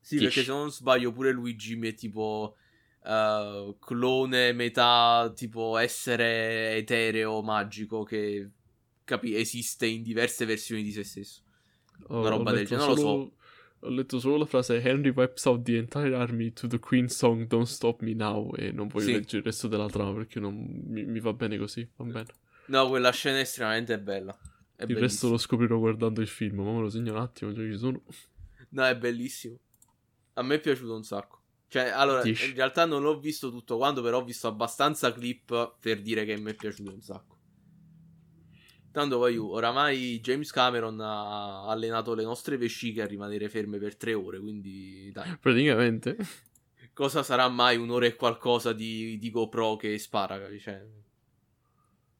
Sì, Ish. perché se non sbaglio pure lui Jimmy è tipo eh, clone metà tipo essere etereo magico che capi, esiste in diverse versioni di se stesso. Ho- Una roba del letto genere, non lo solo- Ho letto solo la frase Henry wipes out the entire army to the Queen song Don't Stop Me Now e non voglio Sì. leggere il resto della trama perché non mi, mi va bene così, va bene. No, quella scena è estremamente bella. È il resto bellissimo. lo scoprirò guardando il film, ma me lo segno un attimo, già ci sono. No, è bellissimo. A me è piaciuto un sacco. Cioè, allora, Dici. in realtà non l'ho visto tutto quanto, però ho visto abbastanza clip per dire che mi è piaciuto un sacco. Tanto poi, oramai James Cameron ha allenato le nostre vesciche a rimanere ferme per tre ore, quindi dai. Praticamente. Cosa sarà mai un'ora e qualcosa di, di GoPro che spara? Cioè, È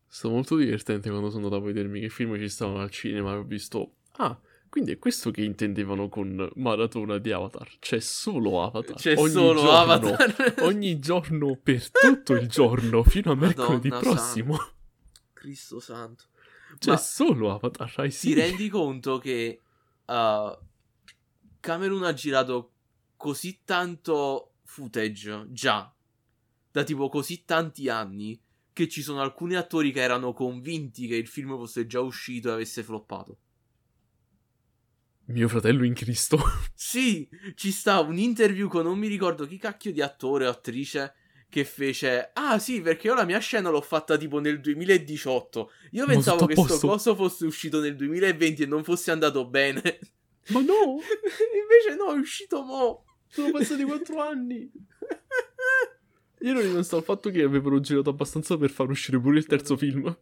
stato molto divertente quando sono andato a vedermi che film ci stavano al cinema e ho visto... Ah, quindi è questo che intendevano con maratona di Avatar. C'è solo Avatar. c'è Ogni solo giorno. Avatar. Ogni giorno per tutto il giorno fino a mercoledì Madonna prossimo. Cristo santo. C'è Ma- solo Avatar. Ai ti sì. rendi conto che uh, Cameron ha girato così tanto footage già da tipo così tanti anni che ci sono alcuni attori che erano convinti che il film fosse già uscito e avesse floppato. Mio fratello in Cristo. Sì, ci sta un interview con non mi ricordo chi cacchio di attore o attrice che fece Ah sì, perché io la mia scena l'ho fatta tipo nel 2018. Io Ma pensavo che a sto posto." coso fosse uscito nel 2020 e non fosse andato bene. Ma no! Invece no, è uscito mo. Sono passati quattro anni. Io ero rimasto al fatto che avevano girato abbastanza per far uscire pure il terzo film.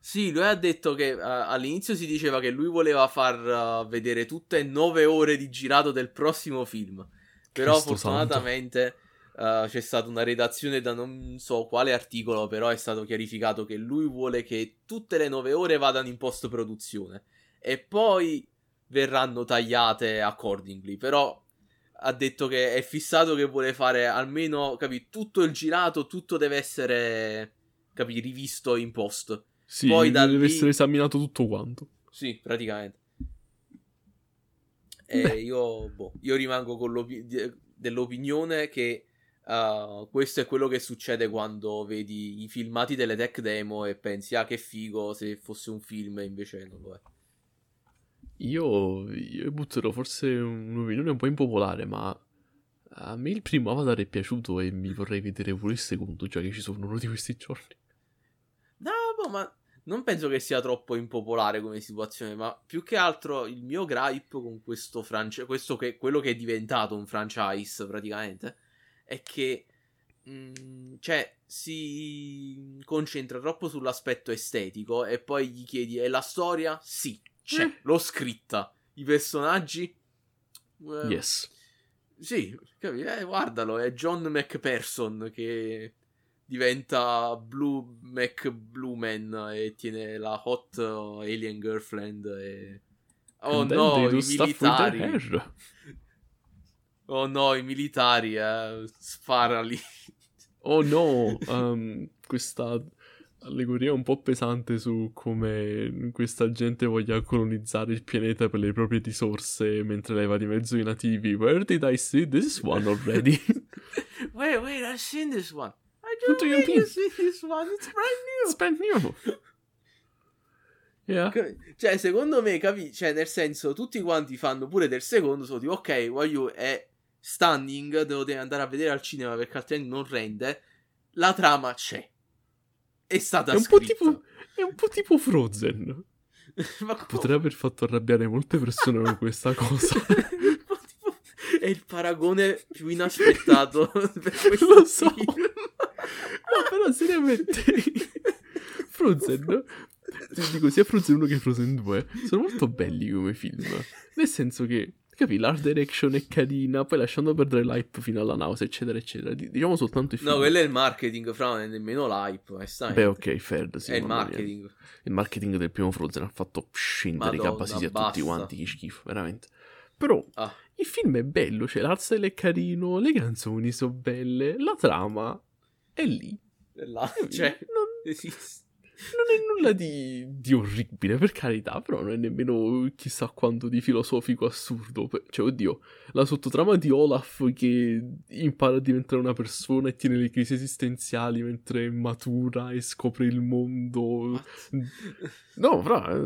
Sì, lui ha detto che uh, all'inizio si diceva che lui voleva far uh, vedere tutte nove ore di girato del prossimo film. Però Cristo fortunatamente uh, c'è stata una redazione da non so quale articolo, però è stato chiarificato che lui vuole che tutte le nove ore vadano in post produzione e poi verranno tagliate accordingly. Però ha detto che è fissato che vuole fare almeno, capi, tutto il girato, tutto deve essere, capi, rivisto in post. Sì, Poi deve lì- essere esaminato tutto quanto. Sì, praticamente. E Beh. io, boh, io rimango dell'opinione che uh, questo è quello che succede quando vedi i filmati delle tech demo e pensi, ah, che figo se fosse un film, invece non lo è. Io, io butterò forse un'opinione un po' impopolare, ma a me il primo Avatar è piaciuto e mi vorrei vedere pure il secondo, già che ci sono uno di questi giorni. No, boh, ma non penso che sia troppo impopolare come situazione, ma più che altro il mio gripe con questo franchise, questo che quello che è diventato un franchise praticamente, è che mm, cioè si concentra troppo sull'aspetto estetico e poi gli chiedi "E la storia?" Sì, c'è, Eh. l'ho scritta. I personaggi? Eh, Yes. sì, capi? Eh, guardalo, è John McPherson che diventa Blue Mac Blue Man e tiene la hot alien girlfriend e... Oh And no, i militari. Oh no, i militari, eh, spara lì. Oh no, um, questa allegoria un po' pesante su come questa gente voglia colonizzare il pianeta per le proprie risorse mentre leva di mezzo i nativi. Where did I see this one already? Wait, wait, I've seen this one. I What do you seen this one. It's brand new. It's brand new. Yeah. Cioè, secondo me, capi? Cioè, nel senso, tutti quanti fanno pure del secondo. Sono tipo, ok, Wayu è stunning. Devo andare a vedere al cinema perché altrimenti non rende. La trama c'è. È stata È un po' scritta. tipo è un po' tipo Frozen. Ma come- Potrei aver fatto arrabbiare molte persone con questa cosa. Po' È il paragone più inaspettato per questo Lo so. film. No, però seriamente Frozen ti dico sia Frozen 1 che Frozen 2 sono molto belli come film nel senso che capi l'art direction è carina poi lasciando perdere l'hype fino alla nausea eccetera eccetera Di- diciamo soltanto i film No, quello è il marketing, fra non è nemmeno l'hype, ma stai. beh ok fair sì, è il mamma mia. marketing. il marketing del primo Frozen ha fatto scendere i Madonna, cabasisi a tutti quanti che schifo veramente però Ah, il film è bello cioè l'art style è carino le canzoni sono belle la trama è lì è là, cioè, non, esiste. Non è nulla di, di orribile, per carità, però non è nemmeno chissà quanto di filosofico assurdo. Cioè, oddio, la sottotrama di Olaf che impara a diventare una persona e tiene le crisi esistenziali mentre matura e scopre il mondo. No, fra...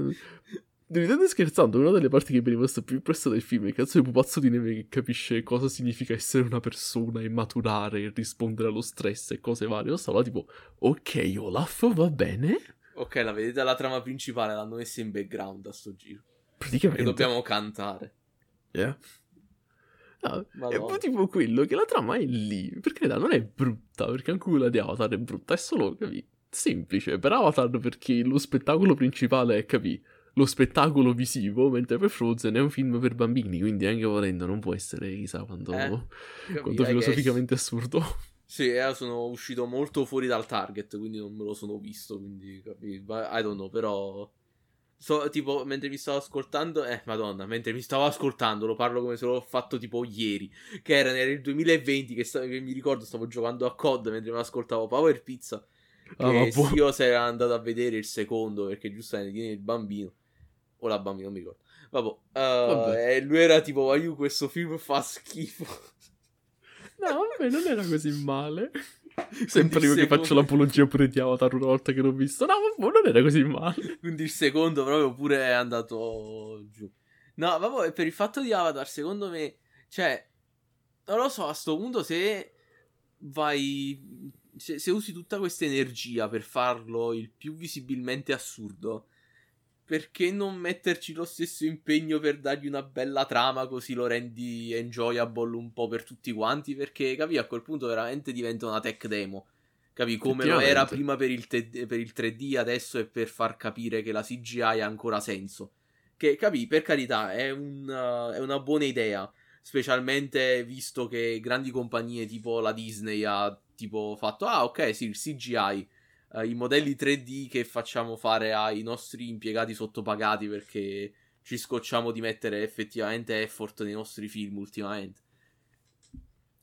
Ridendo e scherzando, una delle parti che mi è rimasta più impressa del film è il cazzo di pupazzo di neve che capisce cosa significa essere una persona e maturare e rispondere allo stress e cose varie. Io stavo là tipo, ok Olaf, va bene. Ok, la vedete la trama principale, l'hanno messa in background a sto giro. Praticamente. dobbiamo cantare. Yeah. No, è Madonna. un po' tipo quello che la trama è lì. Per carità, non è brutta, perché anche quella di Avatar è brutta, è solo, capì? Semplice. Per Avatar perché lo spettacolo principale è, capì? Lo spettacolo visivo, mentre per Frozen è un film per bambini, quindi anche volendo non può essere chissà quanto, Eh, Capì, quanto filosoficamente assurdo. Sì, eh, sono uscito molto fuori dal target, quindi non me lo sono visto, quindi capì? I don't know, però... So, tipo, mentre mi stavo ascoltando, eh, madonna, mentre mi stavo ascoltando, lo parlo come se l'ho fatto tipo ieri, che era nel 2020, che, sta- che mi ricordo stavo giocando a COD mentre mi ascoltavo Power Pizza, Ah, che. Sio si era andato a vedere il secondo, perché giustamente tiene il bambino, o la bambina, non mi ricordo. Vabbè, uh, Vabbè. e lui era tipo, io questo film fa schifo. No, vabbè, non era così male. Sempre io che faccio l'apologia pure di Avatar una volta che l'ho visto. No, vabbè, non era così male. Quindi il secondo proprio pure è andato giù. No, vabbè, per il fatto di Avatar, secondo me, cioè, non lo so, a sto punto se vai, se, se usi tutta questa energia per farlo il più visibilmente assurdo, perché non metterci lo stesso impegno per dargli una bella trama così lo rendi enjoyable un po' per tutti quanti? Perché, capi, a quel punto veramente diventa una tech demo. Capi, come lo era prima per il, te- per il 3D, adesso è per far capire che la CGI ha ancora senso. Che, capi, per carità, è, un, uh, è una buona idea. Specialmente visto che grandi compagnie tipo la Disney ha tipo fatto, ah ok, sì, il CGI, eh, i modelli 3D che facciamo fare ai nostri impiegati sottopagati perché ci scocciamo di mettere effettivamente effort nei nostri film ultimamente.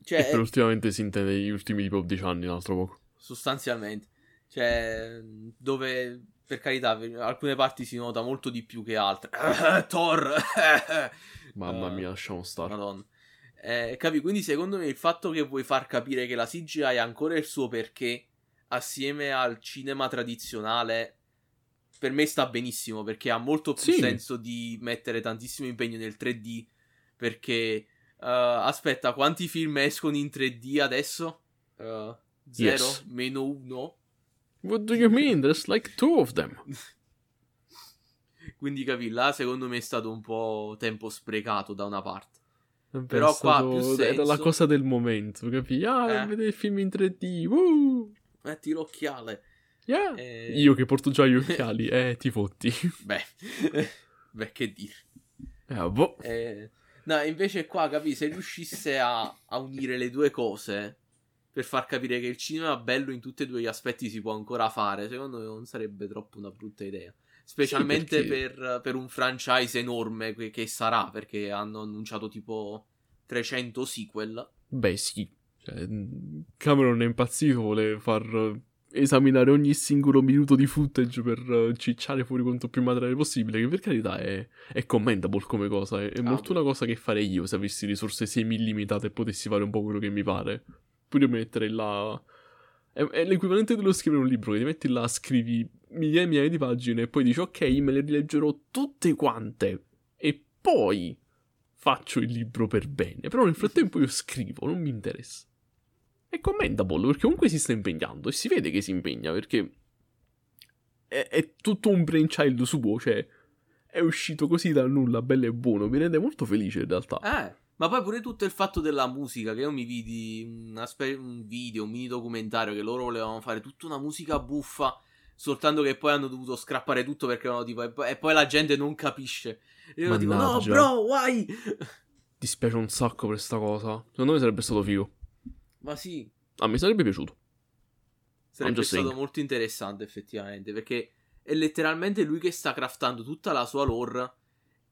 Cioè, e per ultimamente si intende gli ultimi tipo 10 anni, un altro poco. sostanzialmente. Cioè, dove per carità, alcune parti si nota molto di più che altre. Thor! Mamma Eh, mia, lasciamo stare. Madonna. Eh, capi? Quindi secondo me il fatto che vuoi far capire che la CGI ha ancora il suo perché assieme al cinema tradizionale per me sta benissimo perché ha molto più Sì. senso di mettere tantissimo impegno nel 3D perché eh, aspetta, quanti film escono in 3D adesso? Eh, zero? Yes. Meno uno? What do you mean? There's like two of them. Quindi capi, là secondo me è stato un po' tempo sprecato da una parte. Vabbè, Però è qua più Era la senso. cosa del momento, capi? Ah, Eh. vedere il film in 3D. woo! Metti l'occhiale. Yeah. Eh, Io che porto già gli occhiali, eh, ti fotti. Beh, beh, che dire. Eh, boh. Eh, no, invece qua, capi, se riuscisse a, a unire le due cose, per far capire che il cinema bello in tutti e due gli aspetti si può ancora fare, secondo me non sarebbe troppo una brutta idea. Specialmente Sì, perché- per, per un franchise enorme che, che sarà, perché hanno annunciato tipo 300 sequel. Beh, sì. Cioè, Cameron è impazzito, vuole far esaminare ogni singolo minuto di footage per eh, cicciare fuori quanto più materiale possibile, che per carità è, è commendable come cosa, è, è molto beh. una cosa che farei io se avessi risorse semi-illimitate e potessi fare un po' quello che mi pare. Pure mettere là... È, è l'equivalente dello scrivere un libro, che ti metti là, scrivi migliaia e migliaia di pagine e poi dici ok, me le rileggerò tutte quante e poi faccio il libro per bene. Però nel frattempo io scrivo, non mi interessa. È commendable perché comunque si sta impegnando e si vede che si impegna perché è, è tutto un brainchild suo, cioè è uscito così dal nulla, bello e buono, mi rende molto felice in realtà. Eh, ma poi pure tutto il fatto della musica, che io mi vidi spe- un video, un mini documentario che loro volevano fare tutta una musica buffa, soltanto che poi hanno dovuto scrappare tutto perché erano tipo, e poi, e poi la gente non capisce. E io tipo, no Mannaggia. bro, why? Dispiace un sacco per sta cosa. Secondo me sarebbe stato figo. Ma sì, A me sarebbe piaciuto. sarebbe stato saying. molto interessante effettivamente, perché è letteralmente lui che sta craftando tutta la sua lore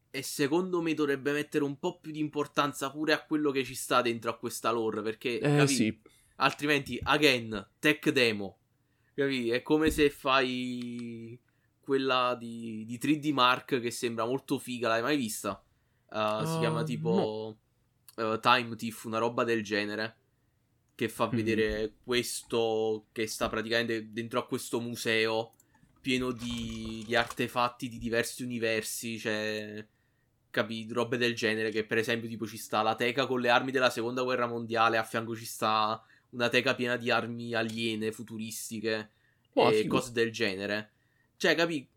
e secondo me dovrebbe mettere un po' più di importanza pure a quello che ci sta dentro a questa lore, perché Eh capi? sì, Altrimenti, again, tech demo. Capì? È come se fai quella di, di 3D Mark che sembra molto figa. L'hai mai vista? Uh, si Ah, chiama tipo uh, Time Thief, una roba del genere. Che fa Mm. vedere questo che sta praticamente dentro a questo museo pieno di, di artefatti di diversi universi. Cioè, capi? Robe del genere. Che per esempio, tipo, ci sta la teca con le armi della seconda guerra mondiale. A fianco ci sta una teca piena di armi aliene futuristiche Oh, e figo. cose del genere. Cioè, capi?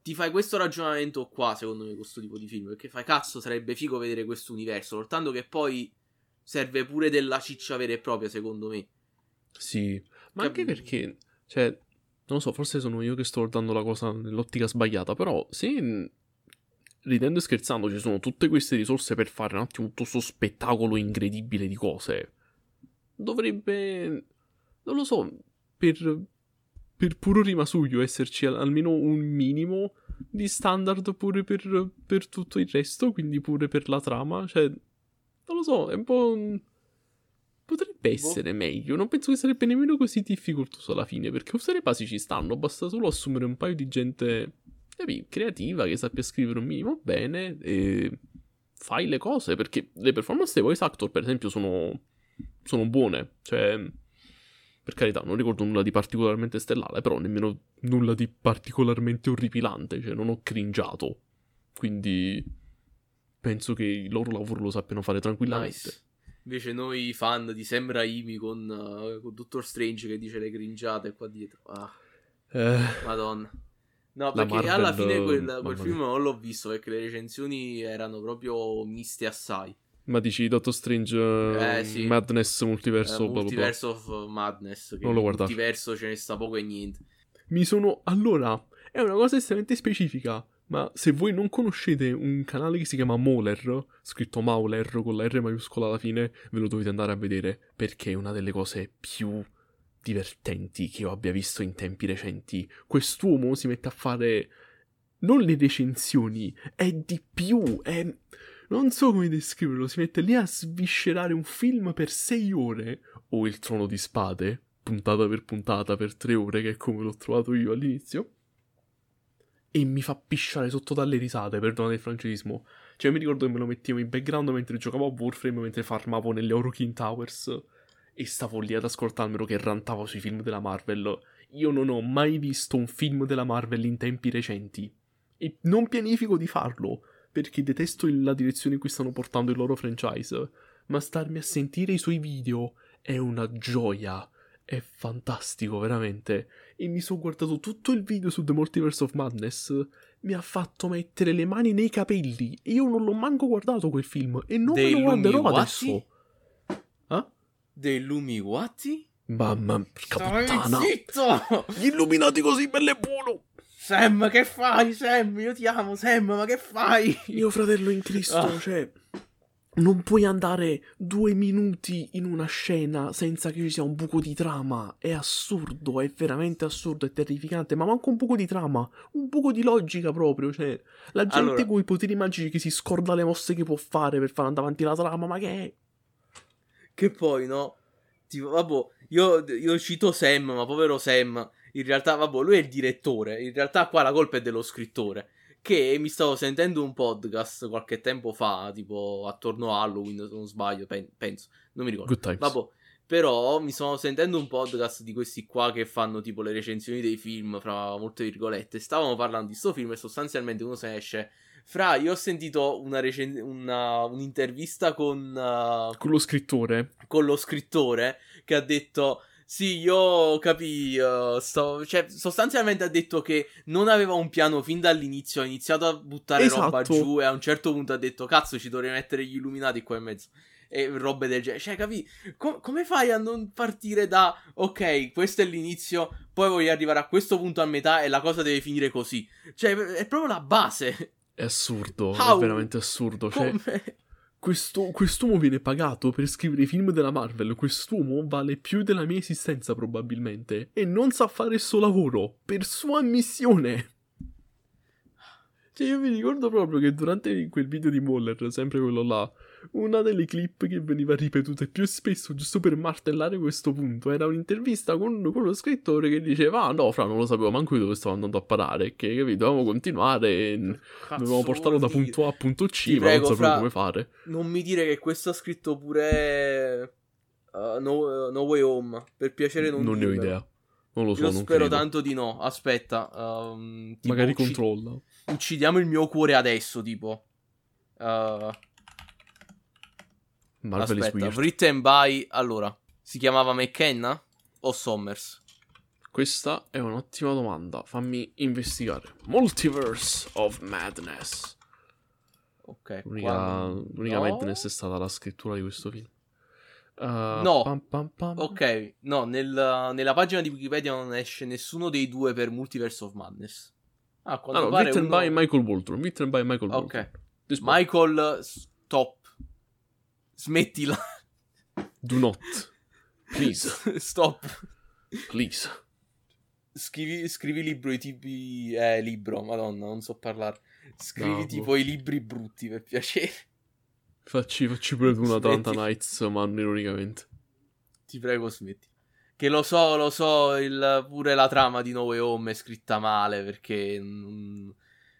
Ti fai questo ragionamento qua, secondo me, questo tipo di film. Perché fai cazzo, sarebbe figo vedere questo universo. Soltanto che poi serve pure della ciccia vera e propria, secondo me. Sì, ma anche Capi- perché, cioè, non lo so, forse sono io che sto guardando la cosa nell'ottica sbagliata, però se ridendo e scherzando ci sono tutte queste risorse per fare un attimo tutto questo spettacolo incredibile di cose, dovrebbe, non lo so, per, per puro rimasuglio esserci al- almeno un minimo di standard pure per, per tutto il resto, quindi pure per la trama, cioè, non lo so, è un po'... un- Potrebbe essere meglio, non penso che sarebbe nemmeno così difficoltoso alla fine, perché usare basi ci stanno, basta solo assumere un paio di gente capi, creativa che sappia scrivere un minimo bene e fai le cose, perché le performance dei voice actor, per esempio, sono, sono buone, cioè, per carità, non ricordo nulla di particolarmente stellare, però nemmeno nulla di particolarmente orripilante, cioè non ho cringiato, quindi penso che il loro lavoro lo sappiano fare tranquillamente. Nice. Invece noi fan di Sam Raimi con, uh, con Doctor Strange che dice le cringiate qua dietro. Ah, Eh, madonna. No, perché Marvel, alla fine quel, quel film non l'ho visto perché le recensioni erano proprio miste assai. ma dici Doctor Strange eh, sì. Madness Multiverso, Eh, bla bla bla. Multiverse of Madness. Non lo in guardare. multiverso ce ne sta poco e niente. Mi sono. Allora, è una cosa estremamente specifica. Ma se voi non conoscete un canale che si chiama Mauler, scritto Mauler con la R maiuscola alla fine, ve lo dovete andare a vedere perché è una delle cose più divertenti che io abbia visto in tempi recenti. Quest'uomo si mette a fare non le recensioni, è di più, è non so come descriverlo, si mette lì a sviscerare un film per sei ore o il trono di spade, puntata per puntata per tre ore, che è come l'ho trovato io all'inizio. E mi fa pisciare sotto dalle risate, perdonate il francesismo. Cioè, mi ricordo che me lo mettevo in background mentre giocavo a Warframe, mentre farmavo nelle Orokin Towers. E stavo lì ad ascoltarmelo che rantava sui film della Marvel. Io non ho mai visto un film della Marvel in tempi recenti. E non pianifico di farlo, perché detesto la direzione in cui stanno portando il loro franchise. Ma starmi a sentire i suoi video è una gioia. È fantastico, veramente. E mi sono guardato tutto il video su The Multiverse of Madness. Mi ha fatto mettere le mani nei capelli. Io non l'ho manco guardato quel film. E non Dei me lo guarderò Lumiwati? adesso. Ah? Dei Lumiwati? Mamma, Stai puttana. zitto! Gli illuminati così bello e buono. Sam, che fai, Sam? Io ti amo, Sam, ma che fai? Mio fratello in Cristo, Ah. cioè. Non puoi andare due minuti in una scena senza che ci sia un buco di trama. È assurdo, è veramente assurdo, è terrificante. Ma manco un buco di trama, un buco di logica proprio. Cioè, la gente Allora- con i poteri magici che si scorda le mosse che può fare per fare andare avanti la trama. Ma che è? Che poi, no? Tipo, vabbè, io, io cito Sam, ma povero Sam, in realtà, vabbè, lui è il direttore. In realtà qua la colpa è dello scrittore. Che mi stavo sentendo un podcast qualche tempo fa, tipo attorno a Halloween, se non sbaglio, pen- penso, non mi ricordo. Good times. Vabbè, però mi sto sentendo un podcast di questi qua che fanno tipo le recensioni dei film, fra molte virgolette. Stavano parlando di sto film e sostanzialmente uno se ne esce. Fra, io ho sentito una recen- una- un'intervista con, uh, Con lo scrittore. con lo scrittore che ha detto. Sì, io capì. uh, sto- cioè, sostanzialmente ha detto che non aveva un piano fin dall'inizio. Ha iniziato a buttare roba Esatto. giù. E a un certo punto ha detto: Cazzo, ci dovrei mettere gli illuminati qua in mezzo. E robe del genere. Cioè, capì? Com- come fai a non partire da. Ok, questo è l'inizio. Poi voglio arrivare a questo punto a metà. E la cosa deve finire così. Cioè, è proprio la base. È assurdo, How? è veramente assurdo. Cioè, Come? Questo, quest'uomo viene pagato per scrivere i film della Marvel. Quest'uomo vale più della mia esistenza, probabilmente. E non sa fare il suo lavoro per sua ammissione. Cioè, io mi ricordo proprio che durante quel video di Moller, sempre quello là, una delle clip che veniva ripetuta più spesso, giusto per martellare questo punto, era un'intervista con, con lo scrittore che diceva: Ah, no, fra, non lo sapevo manco io dove stavo andando a parare. Che capito, dovevamo continuare. e Cazzo Dovevamo portarlo da punto A a punto C, Ti ma prego, non sapevo fra- come fare. Non mi dire che questo ha scritto pure uh, no, No Way Home. Per piacere non Non ne ho idea. Non lo so, Io non spero credo. tanto di no. Aspetta. um, Magari ucci- controlla. Uccidiamo il mio cuore adesso, tipo. Uh, Marvel is aspetta. Written by... Allora, si chiamava McKenna o Sommers? Questa è un'ottima domanda. Fammi investigare. Multiverse of Madness. Ok. L'unica, qua- l'unica no. Madness è stata la scrittura di questo film. Uh, No. pam pam pam. Ok, no, nel- nella pagina di Wikipedia non esce nessuno dei due per Multiverse of Madness. Ah, a quanto Ah, no, pare written uno- by Michael Bolton. Written by Michael Bolton. Ok. Michael, stop. Smettila. Do not. Please. stop. Please. Scrivi, scrivi libro i tipi... Eh, libro, madonna, non so parlare. Scrivi No, tipo boh. i libri brutti, per piacere. Facci, facci pure tu una Atlanta Smetti. Nights, ma non ironicamente. Ti prego, smetti. Che lo so, lo so, il- pure la trama di No Way Home è scritta male, perché... mm,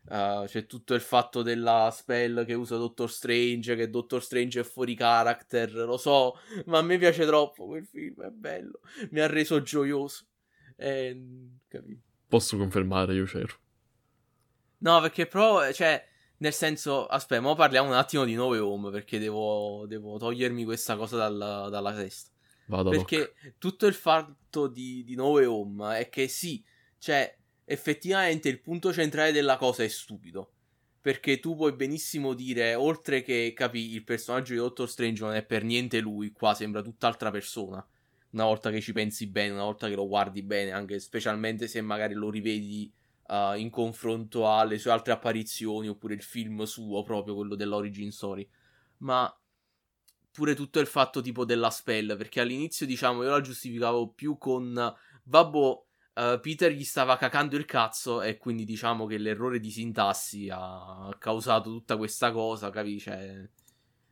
uh, c'è tutto il fatto della spell che usa Doctor Strange, che Doctor Strange è fuori character, lo so, ma a me piace troppo quel film, è bello, mi ha reso gioioso. E, capito? Posso confermare, io c'ero. No, perché però, cioè, nel senso, aspetta, mo parliamo un attimo di No Way Home, perché devo, devo togliermi questa cosa dalla, dalla testa. Vado Perché tutto il fatto di, di No Way Home è che sì, cioè, effettivamente il punto centrale della cosa è stupido. Perché tu puoi benissimo dire, oltre che capi, il personaggio di Doctor Strange non è per niente lui, qua sembra tutt'altra persona. Una volta che ci pensi bene, una volta che lo guardi bene, anche specialmente se magari lo rivedi uh, in confronto alle sue altre apparizioni, oppure il film suo, proprio quello dell'origin story. Ma pure tutto il fatto tipo della spell, perché all'inizio diciamo io la giustificavo più con Babbo eh, Peter gli stava cacando il cazzo e quindi diciamo che l'errore di sintassi ha causato tutta questa cosa, capisci? Cioè,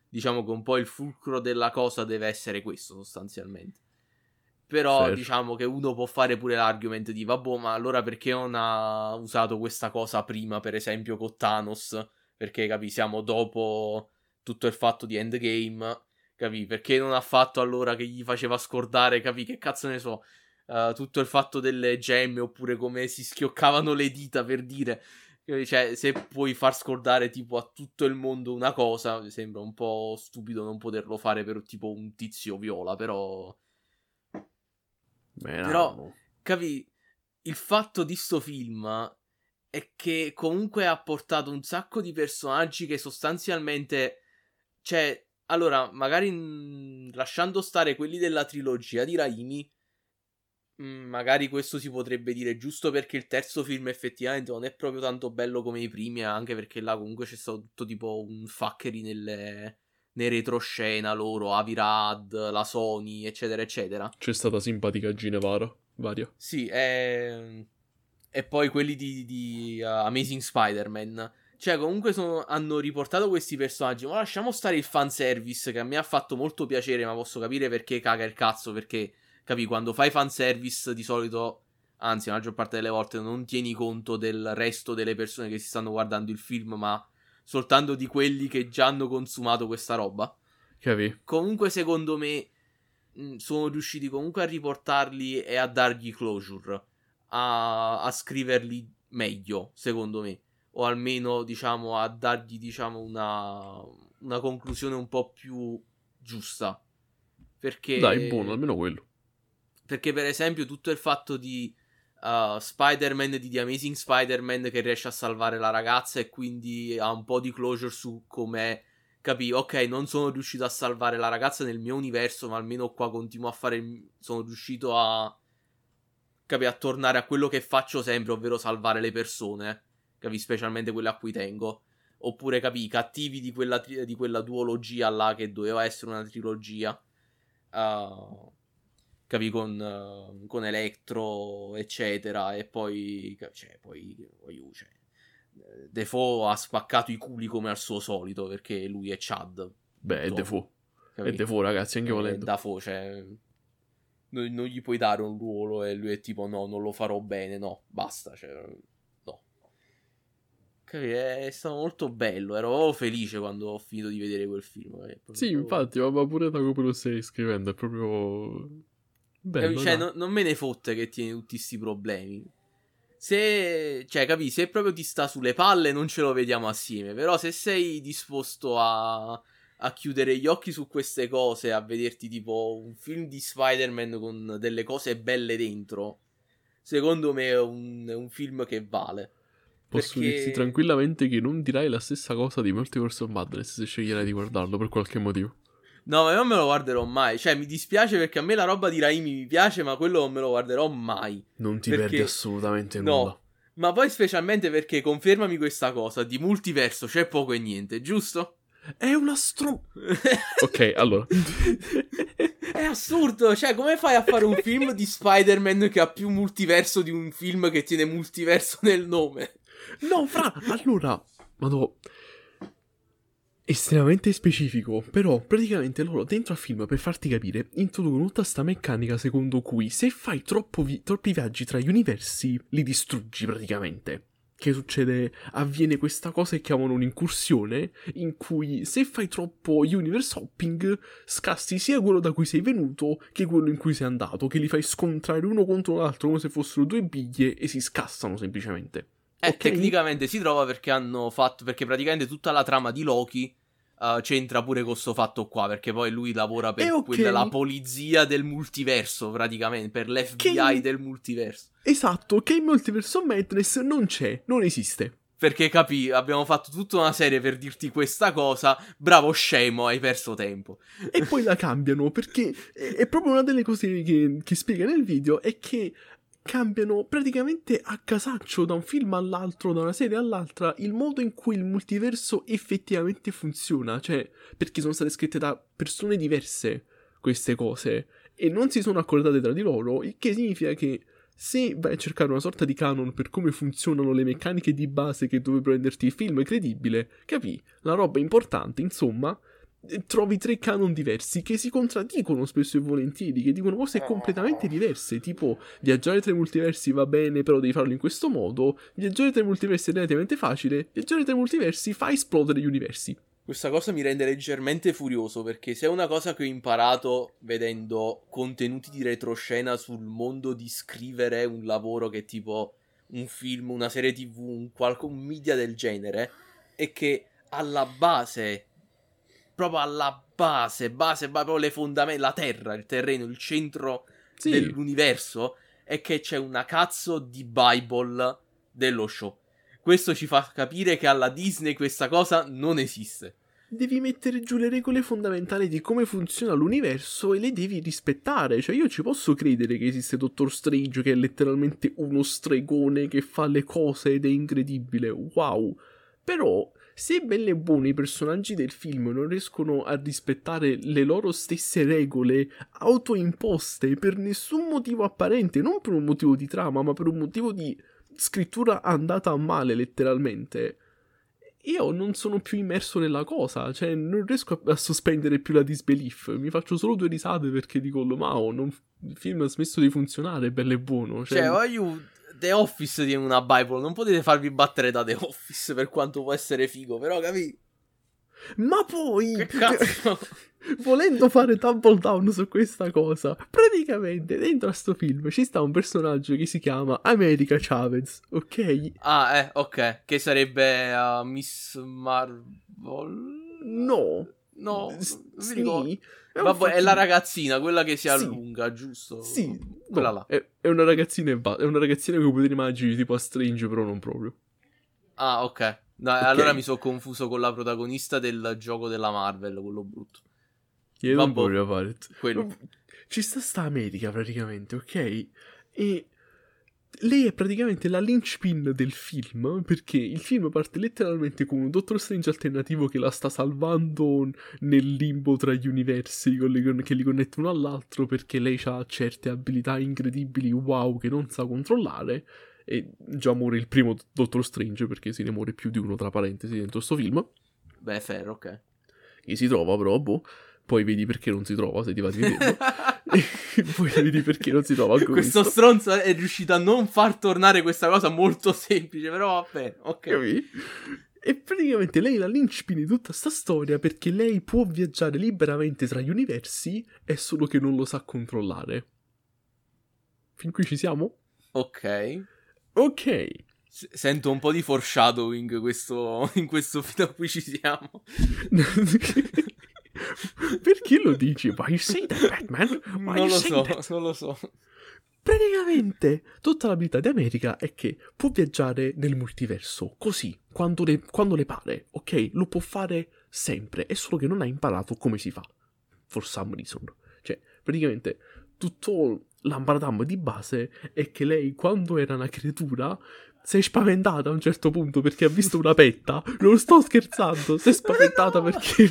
diciamo che un po' il fulcro della cosa deve essere questo sostanzialmente. Però Fair. diciamo che uno può fare pure l'argument di vabbè, ma allora perché non ha usato questa cosa prima, per esempio con Thanos? Perché capi, siamo dopo tutto il fatto di Endgame, capi? Perché non ha fatto allora che gli faceva scordare, capi? Che cazzo ne so, eh, tutto il fatto delle gemme oppure come si schioccavano le dita per dire, capi? cioè se puoi far scordare tipo a tutto il mondo una cosa, mi sembra un po' stupido non poterlo fare per tipo un tizio viola, però Beh, Però- no. capi, il fatto di sto film è che comunque ha portato un sacco di personaggi che sostanzialmente, cioè, allora, magari mh, lasciando stare quelli della trilogia di Raimi, magari questo si potrebbe dire giusto perché il terzo film effettivamente non è proprio tanto bello come i primi, anche perché là comunque c'è stato tutto tipo un fuckery nelle, nei retroscena loro, Avirad, la Sony, eccetera, eccetera. C'è stata simpatica Ginevara, varia. Sì, e, e poi quelli di, di uh, Amazing Spider-Man. Cioè, comunque sono, hanno riportato questi personaggi. Ma lasciamo stare il fanservice, che a me ha fatto molto piacere, ma posso capire perché caga il cazzo, perché, capi, quando fai fanservice di solito anzi, la maggior parte delle volte non tieni conto del resto delle persone che si stanno guardando il film, ma soltanto di quelli che già hanno consumato questa roba. Capi? Comunque, secondo me, sono riusciti comunque a riportarli e a dargli closure, a, a scriverli meglio, secondo me. O almeno, diciamo, a dargli, diciamo, una, una conclusione un po' più giusta. Perché... Dai, buono, almeno quello. Perché, per esempio, tutto il fatto di uh, Spider-Man di The Amazing Spider-Man che riesce a salvare la ragazza e quindi ha un po' di closure su come capì, ok, non sono riuscito a salvare la ragazza nel mio universo, ma almeno qua continuo a fare, sono riuscito a, capì, a tornare a quello che faccio sempre, ovvero salvare le persone, capì, specialmente quelle a cui tengo. Oppure, capì, i cattivi di quella, di quella duologia là che doveva essere una trilogia. Uh, capi con, uh, con Electro eccetera e poi cioè poi, poi cioè, Defoe ha spaccato i culi come al suo solito perché lui è Chad. Beh è Defoe. È Defoe ragazzi anche volendo. È Defoe cioè non, non, gli puoi dare un ruolo e lui è tipo no non lo farò bene no basta cioè no. È stato molto bello ero felice quando ho finito di vedere quel film proprio... sì infatti ma pure da come lo stai scrivendo è proprio Bello, cioè, no, non me ne fotte che tieni tutti questi problemi. Se, cioè, capi, se proprio ti sta sulle palle, non ce lo vediamo assieme. Però, se sei disposto a, a chiudere gli occhi su queste cose, a vederti tipo un film di Spider-Man con delle cose belle dentro, secondo me è un, è un film che vale. Posso perché... dirti tranquillamente che non dirai la stessa cosa di Multiverse of Madness se sceglierai di guardarlo per qualche motivo. No, ma io non me lo guarderò mai. Cioè, mi dispiace perché a me la roba di Raimi mi piace, ma quello non me lo guarderò mai. Non ti perché... perdi assolutamente nulla. No. Ma poi specialmente perché confermami questa cosa, di multiverso c'è poco e niente, giusto? È una stro... ok, allora. È assurdo, cioè come fai a fare un film di Spider-Man che ha più multiverso di un film che tiene multiverso nel nome? No, fra, allora... Madò, estremamente specifico, però praticamente loro dentro al film, per farti capire, introducono tutta sta meccanica secondo cui se fai vi- troppi viaggi tra gli universi, li distruggi praticamente. Che succede? Avviene questa cosa che chiamano un'incursione, in cui se fai troppo universe hopping, scassi sia quello da cui sei venuto che quello in cui sei andato, che li fai scontrare uno contro l'altro come se fossero due biglie e si scassano semplicemente. Eh, okay. tecnicamente si trova perché hanno fatto. Perché praticamente tutta la trama di Loki uh, c'entra pure con questo fatto qua. Perché poi lui lavora per okay. quella, la polizia del multiverso, praticamente. Per l'FBI che... del multiverso. Esatto, che in Multiverso Madness non c'è, non esiste. Perché capì, abbiamo fatto tutta una serie per dirti questa cosa. Bravo scemo, hai perso tempo. E poi la cambiano perché è proprio una delle cose che, che spiega nel video. È che cambiano praticamente a casaccio da un film all'altro, da una serie all'altra, il modo in cui il multiverso effettivamente funziona, cioè perché sono state scritte da persone diverse queste cose e non si sono accordate tra di loro, il che significa che se vai a cercare una sorta di canon per come funzionano le meccaniche di base che dovrebbero renderti il film credibile, capì? La roba importante, insomma, trovi tre canon diversi che si contraddicono spesso e volentieri, che dicono cose completamente diverse, tipo viaggiare tra i multiversi va bene, però devi farlo in questo modo, viaggiare tra i multiversi è relativamente facile, viaggiare tra i multiversi fa esplodere gli universi. Questa cosa mi rende leggermente furioso perché se è una cosa che ho imparato vedendo contenuti di retroscena sul mondo di scrivere un lavoro che è tipo un film, una serie tv, un, qualche, un media del genere, è che alla base proprio alla base, base, proprio le fondamenta, la terra, il terreno, il centro sì. dell'universo, è che c'è una cazzo di Bible dello show. Questo ci fa capire che alla Disney questa cosa non esiste. Devi mettere giù le regole fondamentali di come funziona l'universo e le devi rispettare. Cioè, io ci posso credere che esiste Doctor Strange, che è letteralmente uno stregone che fa le cose ed è incredibile. Wow. Però, se belle e buone i personaggi del film non riescono a rispettare le loro stesse regole autoimposte per nessun motivo apparente, non per un motivo di trama, ma per un motivo di scrittura andata a male letteralmente, io non sono più immerso nella cosa, cioè non riesco a, a sospendere più la disbelief, mi faccio solo due risate perché dico, ma oh, non, il film ha smesso di funzionare, bello e buono. Cioè, cioè The Office di una Bible, non potete farvi battere da The Office per quanto può essere figo, però capi? Ma poi, che cazzo? volendo fare double down su questa cosa, praticamente dentro a sto film ci sta un personaggio che si chiama America Chavez, ok? Ah, eh, ok, che sarebbe uh, Miss Marvel? No. No, non mi ricordo. È, Vabbè, è la ragazzina, quella che si allunga, sì. giusto? Sì, quella no, là. È, è, una ragazzina è una ragazzina che potete immaginare tipo a Strange, però non proprio. Ah, ok. No, okay. allora mi sono confuso con la protagonista del gioco della Marvel, quello brutto. Io non voglio fare. Quello. Ci sta sta America praticamente, ok? E lei è praticamente la linchpin del film perché il film parte letteralmente con un Doctor Strange alternativo che la sta salvando nel limbo tra gli universi che li connette uno all'altro perché lei ha certe abilità incredibili wow che non sa controllare. E già muore il primo Doctor Strange perché se ne muore più di uno tra parentesi dentro sto film. Beh ferro ok. Che si trova però boh. Poi vedi perché non si trova se ti va di vederlo. poi vedi perché non si trova ancora. Questo stronzo è riuscito a non far tornare questa cosa molto semplice, però va bene, ok. Capì? E praticamente lei la linchpin di tutta sta storia perché lei può viaggiare liberamente tra gli universi, è solo che non lo sa controllare. Fin qui ci siamo? Ok. Ok. S- sento un po' di foreshadowing questo, in questo fino a cui ci siamo. Perché lo dici? Why say that, Batman? Why non lo so, that? non lo so. Praticamente tutta l'abilità di America è che può viaggiare nel multiverso così, quando le, quando le pare, ok? Lo può fare sempre, è solo che non ha imparato come si fa. For some reason. Cioè, praticamente tutto l'ambaradam di base è che lei quando era una creatura sei spaventata a un certo punto perché ha visto una petta. Non sto scherzando, sei spaventata perché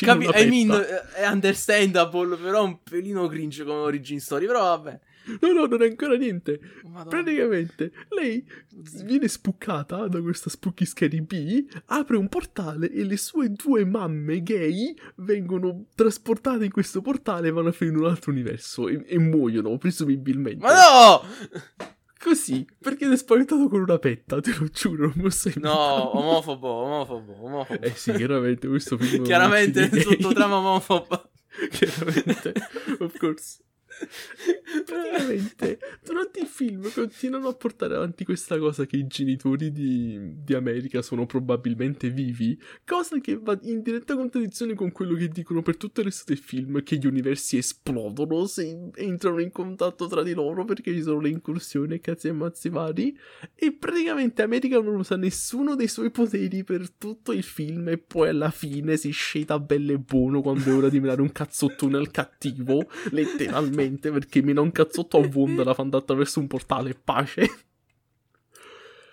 Capi- I mean, è understandable, però un pelino cringe come origin story, però vabbè. No, no, non è ancora niente. Madonna. Praticamente, lei viene spuccata da questa Spooky Scary B, apre un portale e le sue due mamme gay vengono trasportate in questo portale e vanno a finire in un altro universo e, e muoiono, presumibilmente. Ma no! Così, perché ti è spaventato con una petta, te lo giuro, non sei No, omofobo, omofobo, omofobo. Eh sì, chiaramente questo film Chiaramente sottotrama omofobo. chiaramente, of course. Praticamente durante il film continuano a portare avanti questa cosa che i genitori di, di America sono probabilmente vivi, cosa che va in diretta contraddizione con quello che dicono per tutto il resto del film, che gli universi esplodono se entrano in contatto tra di loro perché ci sono le incursioni cazzi e mazzi vari, e praticamente America non usa nessuno dei suoi poteri per tutto il film e poi alla fine si sceta bello e buono quando è ora di menare un cazzottone al cattivo, letteralmente niente perché mi non cazzotto a Wanda la fanno attraverso un portale, pace.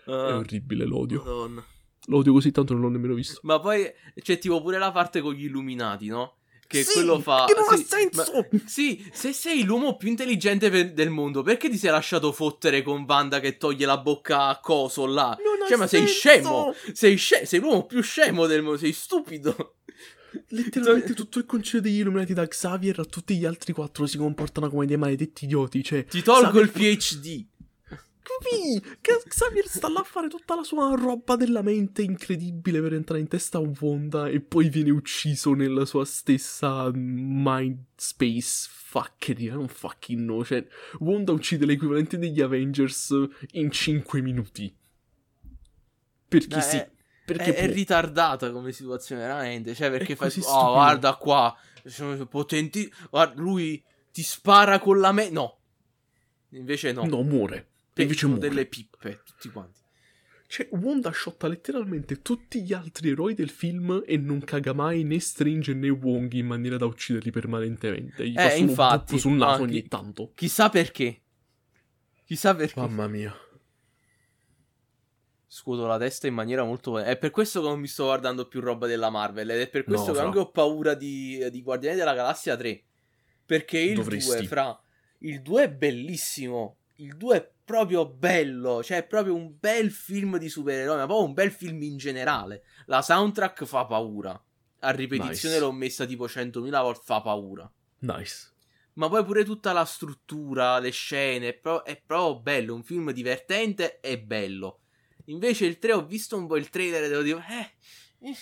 Uh, è orribile, l'odio. Madonna. L'odio così tanto non l'ho nemmeno visto. Ma poi c'è tipo pure la parte con gli illuminati, no? Che sì, quello fa. Che non sì, ha senso! Ma, sì, se sei l'uomo più intelligente per, del mondo, perché ti sei lasciato fottere con Wanda che toglie la bocca a coso là? Non cioè, ma senso. sei scemo! Sei, sce- sei l'uomo più scemo del mondo, sei stupido! Letteralmente tutto il concilio degli illuminati da Xavier a tutti gli altri quattro si comportano come dei maledetti idioti. Cioè, Ti tolgo Xavier... il PhD. Capì? Che Xavier sta là a fare tutta la sua roba della mente incredibile per entrare in testa a Wanda e poi viene ucciso nella sua stessa mind space fuckery, non fucking no. Cioè, Wanda uccide l'equivalente degli Avengers in 5 minuti. Perché Beh, sì. È perché è, è, ritardata come situazione, veramente. Cioè, perché fai. Oh, guarda qua. Sono potenti. Guarda, lui ti spara con la me. No. Invece no. No, muore. Invece muore. delle pippe, tutti quanti. Cioè, Wanda shotta letteralmente tutti gli altri eroi del film e non caga mai né Strange né Wong in maniera da ucciderli permanentemente. Gli eh, infatti. sul naso ogni tanto. Chissà perché. Chissà perché. Mamma mia. Scuoto la testa in maniera molto... È per questo che non mi sto guardando più roba della Marvel ed è per questo No, che fra. anche ho paura di, di Guardiani della Galassia 3. Perché il Dovresti. 2, fra... Il 2 è bellissimo. Il 2 è proprio bello. Cioè, è proprio un bel film di supereroi, ma proprio un bel film in generale. La soundtrack fa paura. A ripetizione Nice. l'ho messa tipo 100.000 volte, fa paura. Nice. Ma poi pure tutta la struttura, le scene, è, pro- è proprio bello, un film divertente e bello. Invece il 3 ho visto un po' il trailer e devo dire, eh, eh,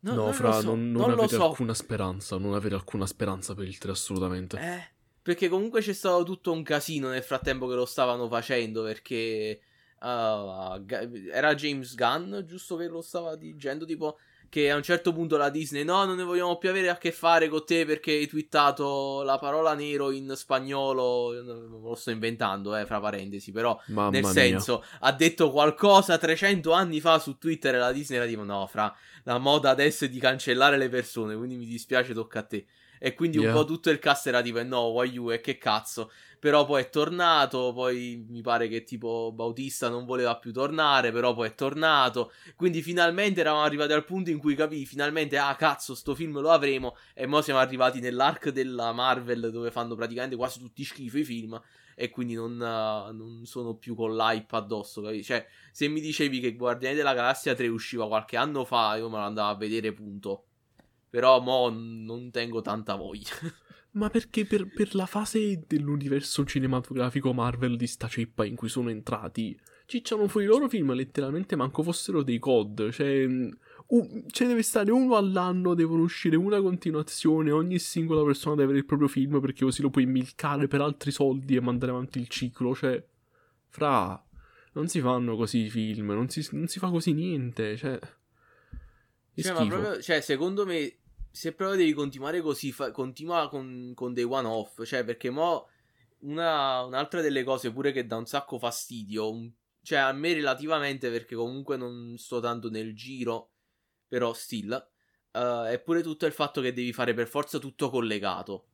no, No, non fra, lo so, non, non non lo avere so. alcuna speranza, non avere alcuna speranza per il 3 assolutamente. Eh, perché comunque c'è stato tutto un casino nel frattempo che lo stavano facendo, perché uh, era James Gunn, giusto che lo stava dicendo, tipo che a un certo punto la Disney no, non ne vogliamo più avere a che fare con te perché hai twittato la parola nero in spagnolo, me lo sto inventando, eh, fra parentesi, però Mamma nel mia. senso, ha detto qualcosa 300 anni fa su Twitter e la Disney era tipo no, fra la moda adesso è di cancellare le persone, quindi mi dispiace, tocca a te. E quindi un Yeah. po' tutto il cast era tipo, eh, no, why you, e che cazzo. Però poi è tornato, poi mi pare che tipo Bautista non voleva più tornare, però poi è tornato. Quindi finalmente eravamo arrivati al punto in cui capì, finalmente, ah cazzo, sto film lo avremo. E mo siamo arrivati nell'arc della Marvel dove fanno praticamente quasi tutti schifo i film. E quindi non, eh, non sono più con l'hype addosso, capi? Cioè, se mi dicevi che Guardiani della Galassia 3 usciva qualche anno fa, io me lo andavo a vedere, punto. Però mo non tengo tanta voglia. Ma perché per, per la fase dell'universo cinematografico Marvel di sta ceppa in cui sono entrati, cicciano fuori i loro film letteralmente manco fossero dei COD. Cioè, un- ce deve stare uno all'anno, devono uscire una continuazione, ogni singola persona deve avere il proprio film perché così lo puoi milcare per altri soldi e mandare avanti il ciclo. Cioè, fra, non si fanno così i film, non si, non si fa così niente. Cioè, Cioè, proprio, cioè, secondo me, se proprio devi continuare così, fa- continua con, con dei one-off. Cioè, perché mo una- un'altra delle cose pure che dà un sacco fastidio, un- cioè a me relativamente, perché comunque non sto tanto nel giro, però still, eh, è pure tutto il fatto che devi fare per forza tutto collegato.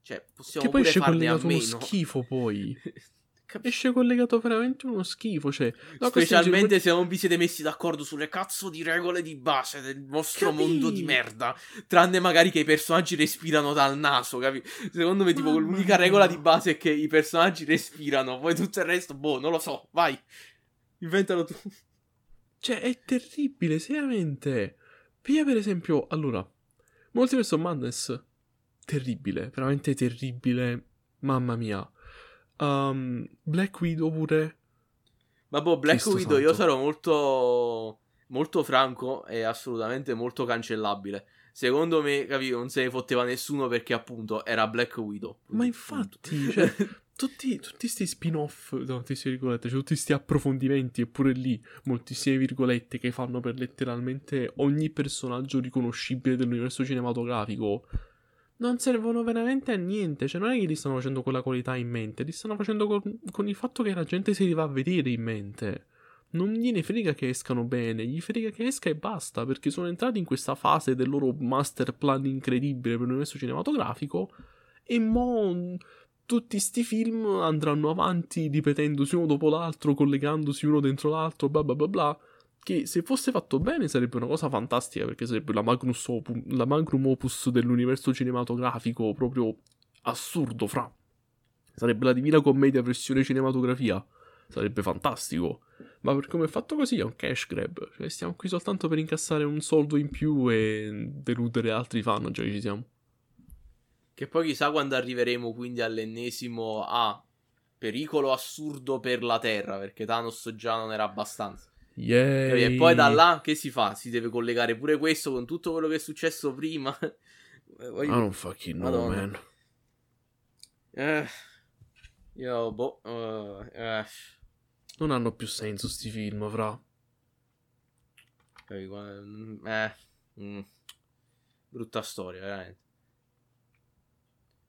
Cioè, possiamo Che poi farne a meno. schifo poi. Esce collegato veramente uno schifo. Cioè, no, Specialmente se non vi siete messi d'accordo sulle cazzo di regole di base del vostro Capì? mondo di merda. Tranne magari che i personaggi respirano dal naso, capi? Secondo me, tipo, Mamma l'unica mia. regola di base è che i personaggi respirano. Poi tutto il resto, boh, non lo so. Vai. Inventalo tu. Cioè, è terribile, seriamente. Via per esempio, allora, Multiverse of Madness, terribile, veramente terribile. Mamma mia. Um, Black Widow pure. Ma boh, Black Cristo Widow io santo. sarò molto. Molto franco e assolutamente molto cancellabile. Secondo me, capi, non se ne fotteva nessuno perché appunto era Black Widow. Ma infatti, cioè, tutti, tutti sti spin-off, no, cioè tutti sti approfondimenti, eppure lì, moltissime virgolette che fanno per letteralmente ogni personaggio riconoscibile dell'universo cinematografico, non servono veramente a niente. Cioè, non è che li stanno facendo con la qualità in mente, li stanno facendo con, con il fatto che la gente si li va a vedere in mente. Non gliene frega che escano bene, gli frega che esca e basta, perché sono entrati in questa fase del loro master plan incredibile per l'universo cinematografico e mo tutti sti film andranno avanti ripetendosi uno dopo l'altro, collegandosi uno dentro l'altro, bla bla bla bla. Che se fosse fatto bene sarebbe una cosa fantastica, perché sarebbe la, magnus opu- la magnum opus dell'universo cinematografico proprio assurdo, fra. Sarebbe la divina commedia versione cinematografia. Sarebbe fantastico. Ma per come è fatto così è un cash grab. Cioè, stiamo qui soltanto per incassare un soldo in più e deludere altri fan, già ci siamo. Che poi chissà quando arriveremo quindi all'ennesimo A. pericolo assurdo per la Terra, perché Thanos già non era abbastanza. Yay. E poi da là che si fa? Si deve collegare pure questo con tutto quello che è successo prima. Eh, I voglio- don't fucking know, Madonna. man. Eh, io, boh, eh, eh, Non hanno più senso sti film, fra. qua- mm, eh, mm, brutta storia, veramente.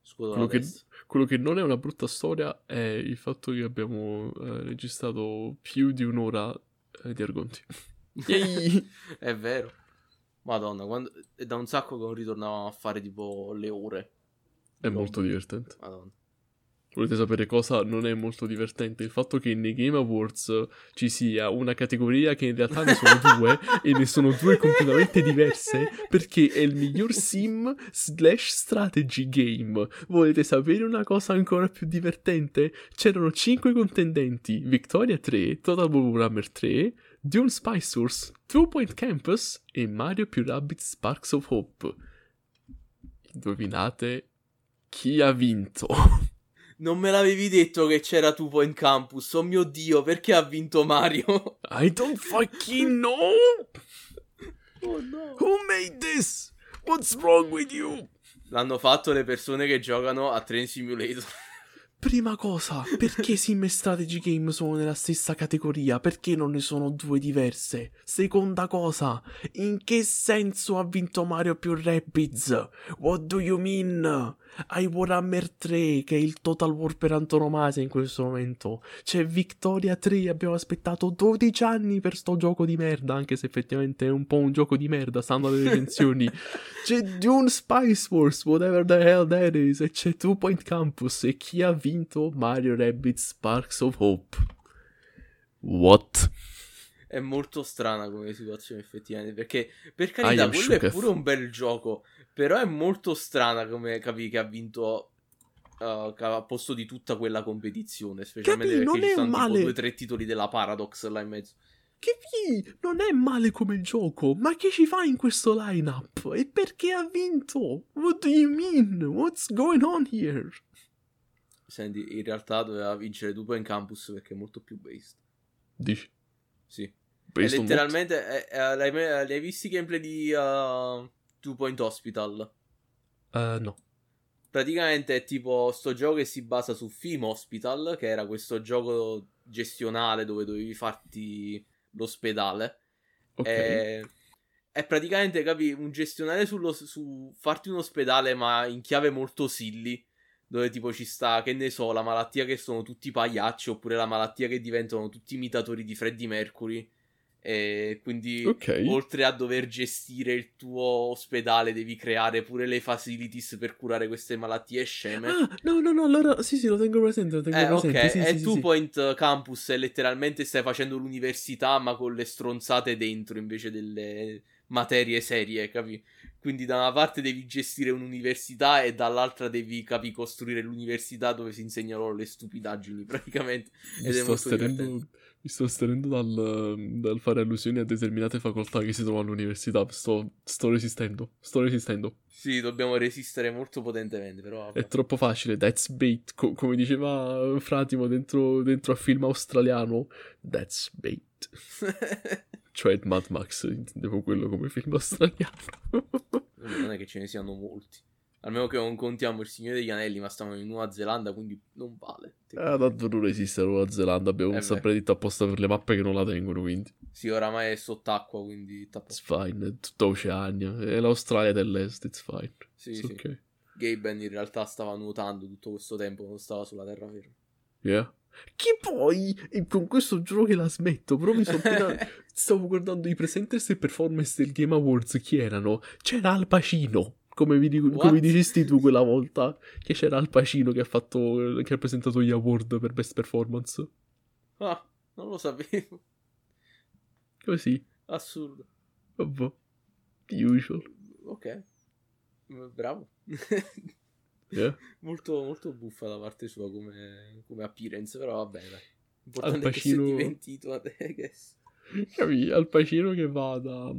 Scudo la Quello che, quello che non è una brutta storia è il fatto che abbiamo eh, registrato più di un'ora eh, di argonti. È vero. Madonna, quando... è da un sacco che non ritornavamo a fare tipo le ore. È molto divertente. Madonna. Volete sapere cosa non è molto divertente? Il fatto che nei Game Awards ci sia una categoria che in realtà ne sono due e ne sono due completamente diverse perché è il miglior sim slash strategy game. Volete sapere una cosa ancora più divertente? C'erano 5 contendenti, Victoria 3, Total War Warhammer 3, Dune Spy Source, Two Point Campus e Mario più Rabbit Sparks of Hope. Indovinate chi ha vinto? Non me l'avevi detto che c'era Two Point Campus. Oh mio dio, perché ha vinto Mario? I don't fucking know! Oh no. Who made this? What's wrong with you? L'hanno fatto le persone che giocano a Train Simulator. Prima cosa, perché sim e strategy game sono nella stessa categoria? Perché non ne sono due diverse? Seconda cosa, in che senso ha vinto Mario più Rabbids? What do you mean? Hai Warhammer 3, che è il Total War per antonomasia in questo momento. C'è Victoria 3, abbiamo aspettato 12 anni per sto gioco di merda, anche se effettivamente è un po' un gioco di merda, stando alle recensioni. c'è Dune Spice Wars, whatever the hell that is, e c'è Two Point Campus, e chi ha vinto? Mario Rabbit Sparks of Hope. What? È molto strana come situazione effettivamente, perché per carità quello è pure un bel gioco, però è molto strana come capì che ha vinto uh, a posto di tutta quella competizione. Specialmente Capì, perché ci sono male. tipo due o tre titoli della Paradox là in mezzo. Capì, non è male come gioco, ma che ci fa in questo lineup? E perché ha vinto? What do you mean? What's going on here? Senti, in realtà doveva vincere Dupo in Campus perché è molto più based. Dici? Sì. Based letteralmente, è, è, l'hai, l'hai visti i gameplay di uh, Two Point Hospital? Uh, no. Praticamente è tipo sto gioco che si basa su Film Hospital, che era questo gioco gestionale dove dovevi farti l'ospedale. Ok. È, è praticamente, capi, un gestionale sullo, su farti un ospedale, ma in chiave molto silly. Dove tipo ci sta, che ne so, la malattia che sono tutti pagliacci, oppure la malattia che diventano tutti imitatori di Freddie Mercury. E quindi, Ok. oltre a dover gestire il tuo ospedale, devi creare pure le facilities per curare queste malattie sceme. Ah, no, no, no, allora sì, sì, lo tengo presente, lo tengo Eh, presente. ok, sì, e sì, Two sì, Point Campus è letteralmente stai facendo l'università, ma con le stronzate dentro invece delle materie serie, capi? Quindi da una parte devi gestire un'università e dall'altra devi, capi, costruire l'università dove si insegnano le stupidaggini, praticamente. Mi Ed è sto molto divertente. Mi sto astenendo dal, dal fare allusioni a determinate facoltà che si trovano all'università. Sto, sto resistendo, sto resistendo. Sì, dobbiamo resistere molto potentemente, però vabbè. È troppo facile, that's bait. Co- come diceva Fratimo dentro, dentro a film australiano, that's bait. Cioè Mad Max, intendevo quello come film australiano. non è che ce ne siano molti. Almeno che non contiamo il Signore degli Anelli, ma stavano in Nuova Zelanda, quindi non vale. Ah, tanto non esiste la Nuova Zelanda, abbiamo Eh beh. subreddit apposta per le mappe che non la tengono, quindi Sì, oramai è sott'acqua, quindi it's fine, è tutta Oceania, è l'Australia dell'Est, it's fine. Sì, It's sì. ok. Gaben in realtà stava nuotando tutto questo tempo, non stava sulla terraferma. Yeah. Che poi, e con questo giuro che la smetto, però mi sono appena... Stavo guardando i presenters e performance del Game Awards, chi erano? C'era Al Pacino, come, vi, dico- come dicesti tu quella volta, che c'era Al Pacino che ha fatto, che ha presentato gli award per Best Performance. Ah, non lo sapevo. Così, Assurdo. vabbè, usual. Ok. Mm, Bravo. Yeah. molto, molto buffa da parte sua come, come appearance, però va bene. Al è che Pacino- divertito, I guess. Capi? Al Pacino che va da...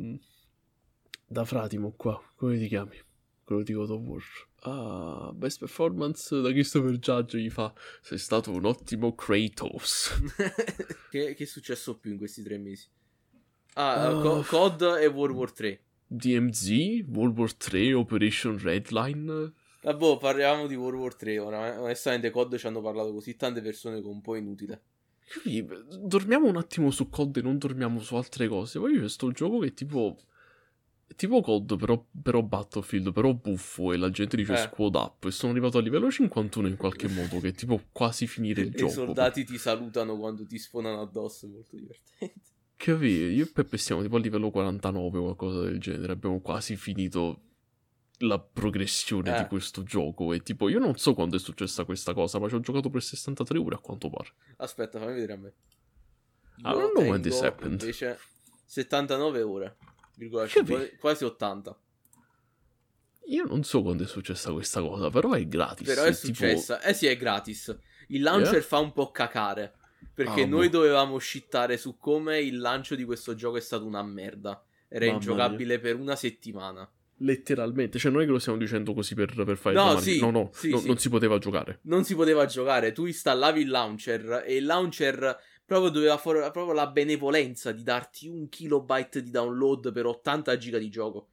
Da Fratimo qua, come ti chiami? Quello di God of War. Ah, best performance da Christopher Judge gli fa Sei stato un ottimo Kratos. che, che è successo più in questi tre mesi? Ah. Co- COD e World War 3. DMZ, World War 3, Operation Redline. Vabbè, parliamo di World War 3. Ora, onestamente, COD ci hanno parlato così tante persone che è un po' inutile. Capi? Dormiamo un attimo su COD e non dormiamo su altre cose. Poi c'è sto gioco che tipo... tipo COD, però, però Battlefield, però buffo e la gente dice Eh. squad up. E sono arrivato a livello 51 in qualche modo, che è tipo quasi finire il E gioco. i soldati ti salutano quando ti sfonano addosso, è molto divertente. Capì? Io e Peppe siamo tipo a livello 49 o qualcosa del genere. Abbiamo quasi finito la progressione Eh. di questo gioco. E tipo, io non so quando è successa questa cosa, ma ci ho giocato per 63 ore a quanto pare. Aspetta, fammi vedere a me. I don't know when this happened. Invece 79 ore, virgola Che cinque, vi- quasi 80. Io non so quando è successa questa cosa, però è gratis. Però è tipo- successa. Eh sì, è gratis. Il launcher Yeah? fa un po' cacare. Perché Ah, noi boh. dovevamo shittare su come il lancio di questo gioco è stato una merda. Era Mamma ingiocabile per una settimana. Letteralmente, cioè non è che lo stiamo dicendo così per, per fare No, sì, no, no, sì, no, sì. non si poteva giocare. Non si poteva giocare. Tu installavi il launcher e il launcher proprio doveva fare proprio la benevolenza di darti un kilobyte di download per 80 giga di gioco.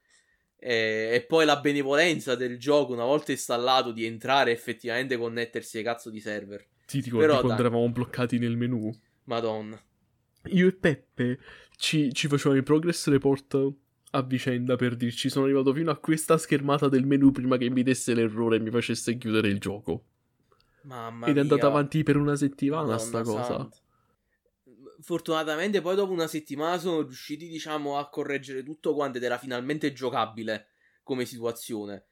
E, e poi la benevolenza del gioco, una volta installato, di entrare e effettivamente connettersi ai cazzo di server. Ti ricordi Però, quando dai. eravamo bloccati nel menu? Madonna. Io e Peppe ci, ci facevamo i progress report a vicenda per dirci sono arrivato fino a questa schermata del menu prima che mi desse l'errore e mi facesse chiudere il gioco. Mamma Ed è andata mia. avanti per una settimana Madonna sta cosa. santa. Fortunatamente poi dopo una settimana sono riusciti diciamo a correggere tutto quanto ed era finalmente giocabile come situazione.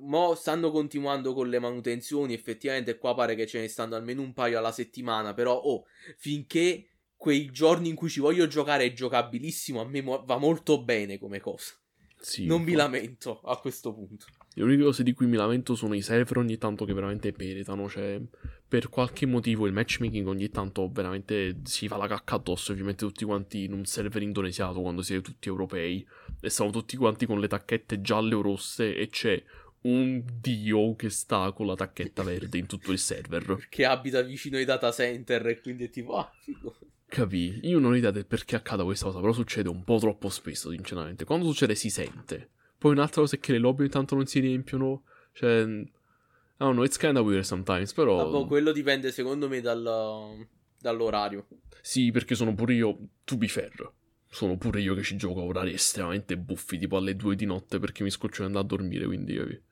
Mo stanno continuando con le manutenzioni, effettivamente qua pare che ce ne stanno almeno un paio alla settimana, però oh, finché quei giorni in cui ci voglio giocare è giocabilissimo, a me va molto bene come cosa. Sì, non mi lamento a questo punto. Le uniche cose di cui mi lamento sono i server ogni tanto che veramente meritano. Cioè, per qualche motivo il matchmaking ogni tanto veramente si fa la cacca addosso. E vi mette tutti quanti in un server indonesiato quando siete tutti europei. E stanno tutti quanti con le tacchette gialle o rosse. E c'è un dio che sta con la tacchetta verde in tutto il server. Che abita vicino ai data center e quindi è tipo, ah, figo. Capì? Io non ho idea del perché accada questa cosa, però succede un po' troppo spesso, sinceramente. Quando succede si sente. Poi un'altra cosa è che le lobby ogni tanto non si riempiono. Cioè. Don't know, it's kinda weird sometimes, però. Vabbè, quello dipende secondo me dal- dall'orario. Sì, perché sono pure io, to be fair. Sono pure io che ci gioco a orari estremamente buffi, tipo alle 2 di notte perché mi scoccio di andare a dormire, quindi capi?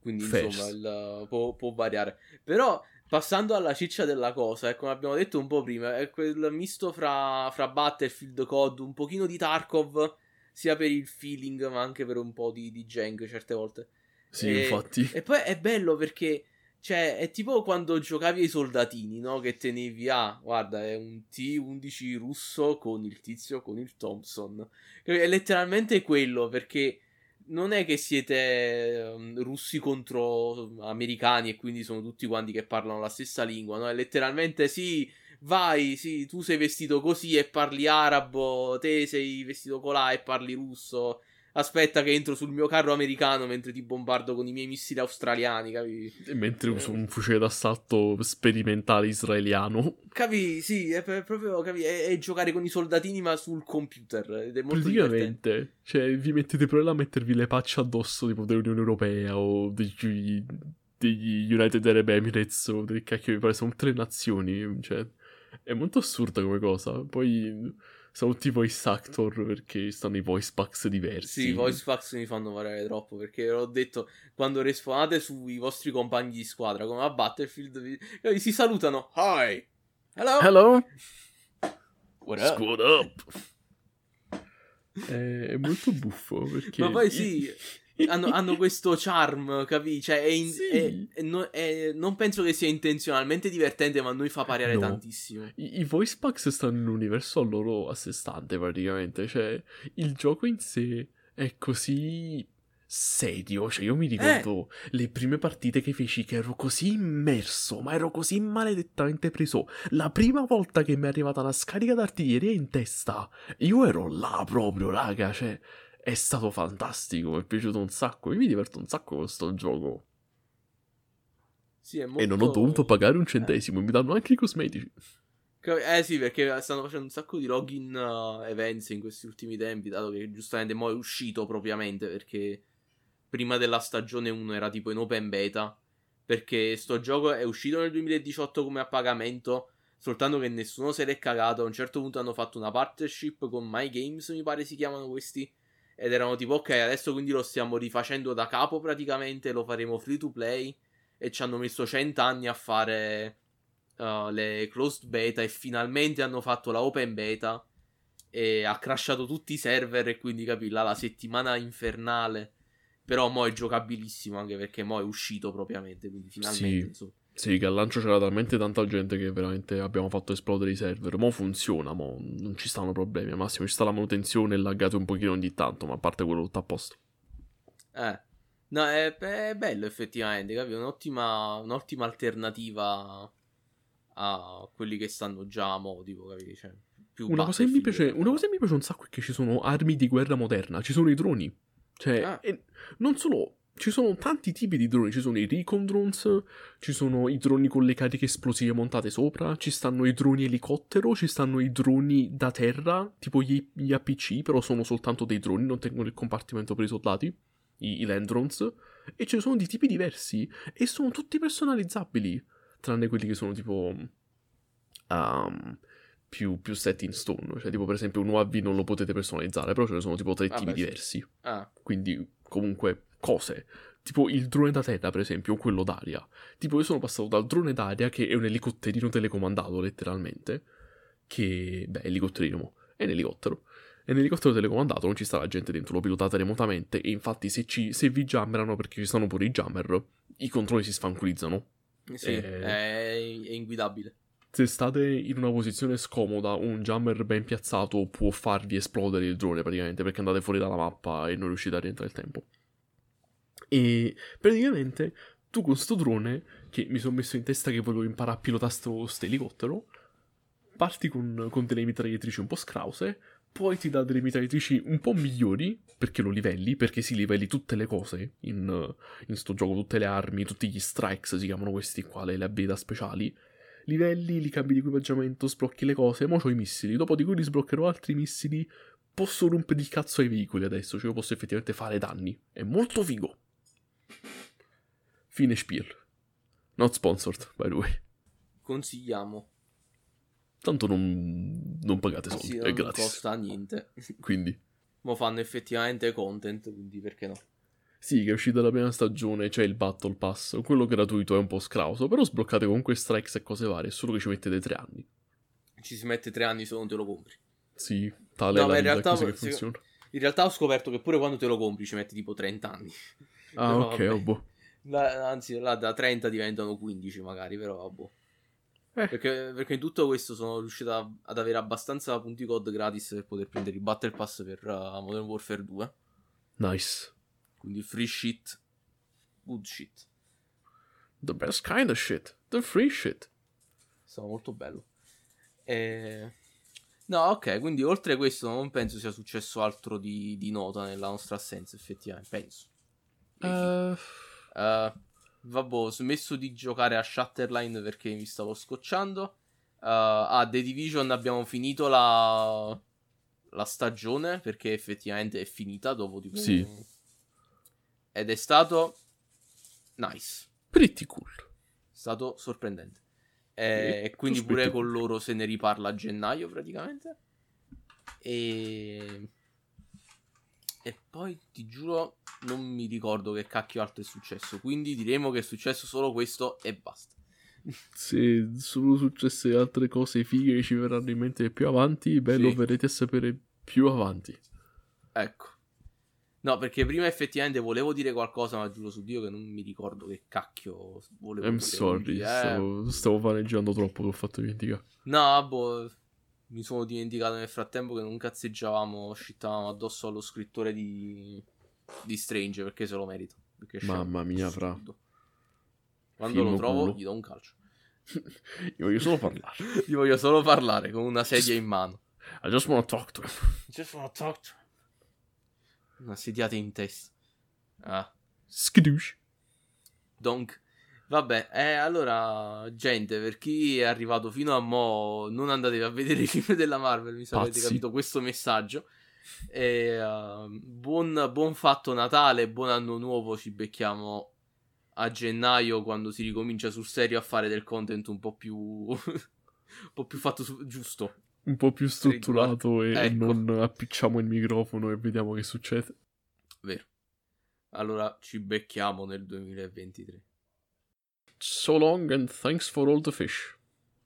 Quindi Fast. insomma il- può, può variare. Però passando alla ciccia della cosa, e come abbiamo detto un po' prima, è quel misto fra, fra Battlefield, COD, un pochino di Tarkov, sia per il feeling ma anche per un po' di, di Genk certe volte. Sì, E- infatti. E poi è bello perché, cioè, è tipo quando giocavi ai soldatini, no? Che tenevi, ah, guarda, è un T11 russo con il tizio, con il Thompson. È letteralmente quello, perché non è che siete ehm, russi contro americani e quindi sono tutti quanti che parlano la stessa lingua, no? È letteralmente, sì, vai, sì, tu sei vestito così e parli arabo, te sei vestito colà e parli russo. Aspetta che entro sul mio carro americano mentre ti bombardo con i miei missili australiani, capi? E Mentre uso un fucile d'assalto sperimentale israeliano. Capi? Sì, è proprio, capi? È, è giocare con i soldatini ma sul computer ed è molto divertente. Praticamente, cioè, vi mettete proprio a mettervi le pacce addosso, tipo dell'Unione Europea o degli, degli United Arab Emirates o del cacchio mi pare, sono tre nazioni, cioè, è molto assurda come cosa. Poi sono tutti voice actor perché stanno i voice packs diversi. Sì, i voice packs mi fanno variare troppo perché l'ho detto quando respawnate sui vostri compagni di squadra come a Battlefield vi, capi? si salutano. Hi. Hello. Hello, What up? squad up. È, è molto buffo perché... Ma poi sì, hanno, hanno questo charm, capi? Cioè, è in- Sì. è- è- no- non penso che sia intenzionalmente divertente, ma a noi fa pariare No. tantissimo. I, i voice packs stanno in un universo a loro a sé stante praticamente, cioè il gioco in sé è così serio, cioè io mi ricordo le prime partite che feci che ero così immerso, ma ero così maledettamente preso. La prima volta che mi è arrivata una scarica d'artiglieria in testa, io ero là proprio, raga, cioè è stato fantastico, mi è piaciuto un sacco, io mi diverto un sacco con sto gioco. Sì, molto... E non ho dovuto pagare un centesimo, mi danno anche i cosmetici. Eh sì, perché stanno facendo un sacco di login uh, events in questi ultimi tempi, dato che giustamente mo è uscito propriamente, perché prima della stagione 1 era tipo in open beta, perché sto gioco è uscito nel 2018 come a pagamento, soltanto che nessuno se l'è cagato, a un certo punto hanno fatto una partnership con My Games, mi pare si chiamano questi, ed erano tipo ok, adesso quindi lo stiamo rifacendo da capo praticamente, lo faremo free to play, e ci hanno messo 100 anni a fare uh, le closed beta e finalmente hanno fatto la open beta e ha crashato tutti i server e quindi capì là la settimana infernale. Però mo è giocabilissimo anche perché mo è uscito propriamente, quindi finalmente Sì. Sì, che al lancio c'era talmente tanta gente che veramente abbiamo fatto esplodere i server. Mo funziona, mo non ci stanno problemi. Al massimo ci sta la manutenzione e laggate un pochino ogni tanto, ma a parte quello tutto a posto. Eh. No, è, è bello effettivamente, capito? Un'ottima, un'ottima alternativa a quelli che stanno già a mo', tipo, capito? Cioè, Una cosa, che mi piace, una cosa che mi piace un sacco è che ci sono armi di guerra moderna, ci sono i droni. Cioè, Ah. non solo, ci sono tanti tipi di droni, ci sono i recon drones, ci sono i droni con le cariche esplosive montate sopra, ci stanno i droni elicottero, ci stanno i droni da terra, tipo gli, gli APC, però sono soltanto dei droni, non tengono il compartimento per i soldati, i, i land drones, e ce ne sono di tipi diversi, e sono tutti personalizzabili, tranne quelli che sono tipo... um, più, più set in stone. Cioè, tipo, per esempio, un UAV non lo potete personalizzare, però ce ne sono tipo tre Vabbè, tipi sì. diversi. Ah, Quindi, comunque, cose. Tipo il drone da terra, per esempio, o quello d'aria. Tipo, io sono passato dal drone d'aria, che è un elicotterino telecomandato, letteralmente. Che, beh, elicotterino, è un elicottero. È un elicottero telecomandato, non ci sta la gente dentro, lo pilotate remotamente. E infatti, se, ci, se vi jammerano, perché ci stanno pure i jammer, i controlli si sfanculizzano. sì, Eh. è, è inguidabile. Se state in una posizione scomoda, un jammer ben piazzato può farvi esplodere il drone praticamente perché andate fuori dalla mappa e non riuscite a rientrare il tempo. E praticamente tu con sto drone, che mi sono messo in testa che volevo imparare a pilotare sto, sto elicottero, parti con, con delle mitragliatrici un po' scrause, poi ti dà delle mitragliatrici un po' migliori perché lo livelli, perché si livelli tutte le cose in, in sto gioco, tutte le armi, tutti gli strikes si chiamano questi qua, le, le abilità speciali livelli, li cambi di equipaggiamento, sblocchi le cose, mo c'ho i missili, dopo di cui li sbloccherò altri missili, posso rompere il cazzo ai veicoli adesso, cioè io posso effettivamente fare danni, è molto figo. Fine spiel. Not sponsored, by the way. Consigliamo. Tanto non, non pagate soldi, Sì, è non gratis. costa niente. Quindi, Mo fanno effettivamente content, quindi perché no? sì, che è uscita la prima stagione, c'è il Battle Pass, quello gratuito è un po' scrauso, però sbloccate comunque strikes e cose varie, solo che ci mettete tre anni. Ci si mette tre anni se non te lo compri. Sì, tale No, è ma la in realtà così che funziona. In realtà ho scoperto che pure quando te lo compri ci metti tipo 30 anni. Ah, Però ok, vabbè. oh, boh. La- anzi, là da 30 diventano 15 magari, però vabbè. Eh. Perché, perché in tutto questo sono riuscito a- ad avere abbastanza punti code gratis per poter prendere il Battle Pass per uh, Modern Warfare 2. Nice. Quindi free shit, good shit. The best kind of shit. The free shit. Stato molto bello. E... No, ok, quindi oltre questo non penso sia successo altro di, di nota nella nostra assenza, effettivamente, penso. Eh, Eh, vabbè, ho smesso di giocare a Shatterline perché mi stavo scocciando. Eh, a The Division abbiamo finito la, la stagione perché effettivamente è finita dopo tipo... Sì. Ed è stato nice, pretty cool. è stato sorprendente. E, e quindi pure. con loro se ne riparla a gennaio praticamente. E... E poi ti giuro, non mi ricordo che cacchio altro è successo. Quindi diremo che è successo solo questo e basta. Se sono successe altre cose fighe che ci verranno in mente più avanti, beh, Sì. lo verrete a sapere più avanti. Ecco. No, perché prima effettivamente volevo dire qualcosa, ma giuro su Dio che non mi ricordo che cacchio volevo I'm dire. sorry, quindi, eh. stavo, stavo vaneggiando troppo che ho fatto dimenticare. No, boh, mi sono dimenticato nel frattempo che non cazzeggiavamo, scittavamo addosso allo scrittore di, di Strange perché se lo merita. È Mamma mia, fra. Quando Film lo trovo culo. gli do un calcio. Io voglio solo parlare. Gli voglio solo parlare con una sedia in mano. I just wanna talk to him. Just wanna talk to Una sediata in testa. Ah. Skidoosh. Donc, vabbè, eh, allora, gente, per chi è arrivato fino a mo', non andatevi a vedere i film della Marvel, mi sa avete capito questo messaggio. E, uh, buon, buon fatto Natale, buon anno nuovo, ci becchiamo a gennaio quando si ricomincia sul serio a fare del content un po' più... un po' più fatto su- giusto. Un po' più strutturato e Ecco. non appicciamo il microfono e vediamo che succede. Vero. Allora ci becchiamo nel 2023. So long and thanks for all the fish.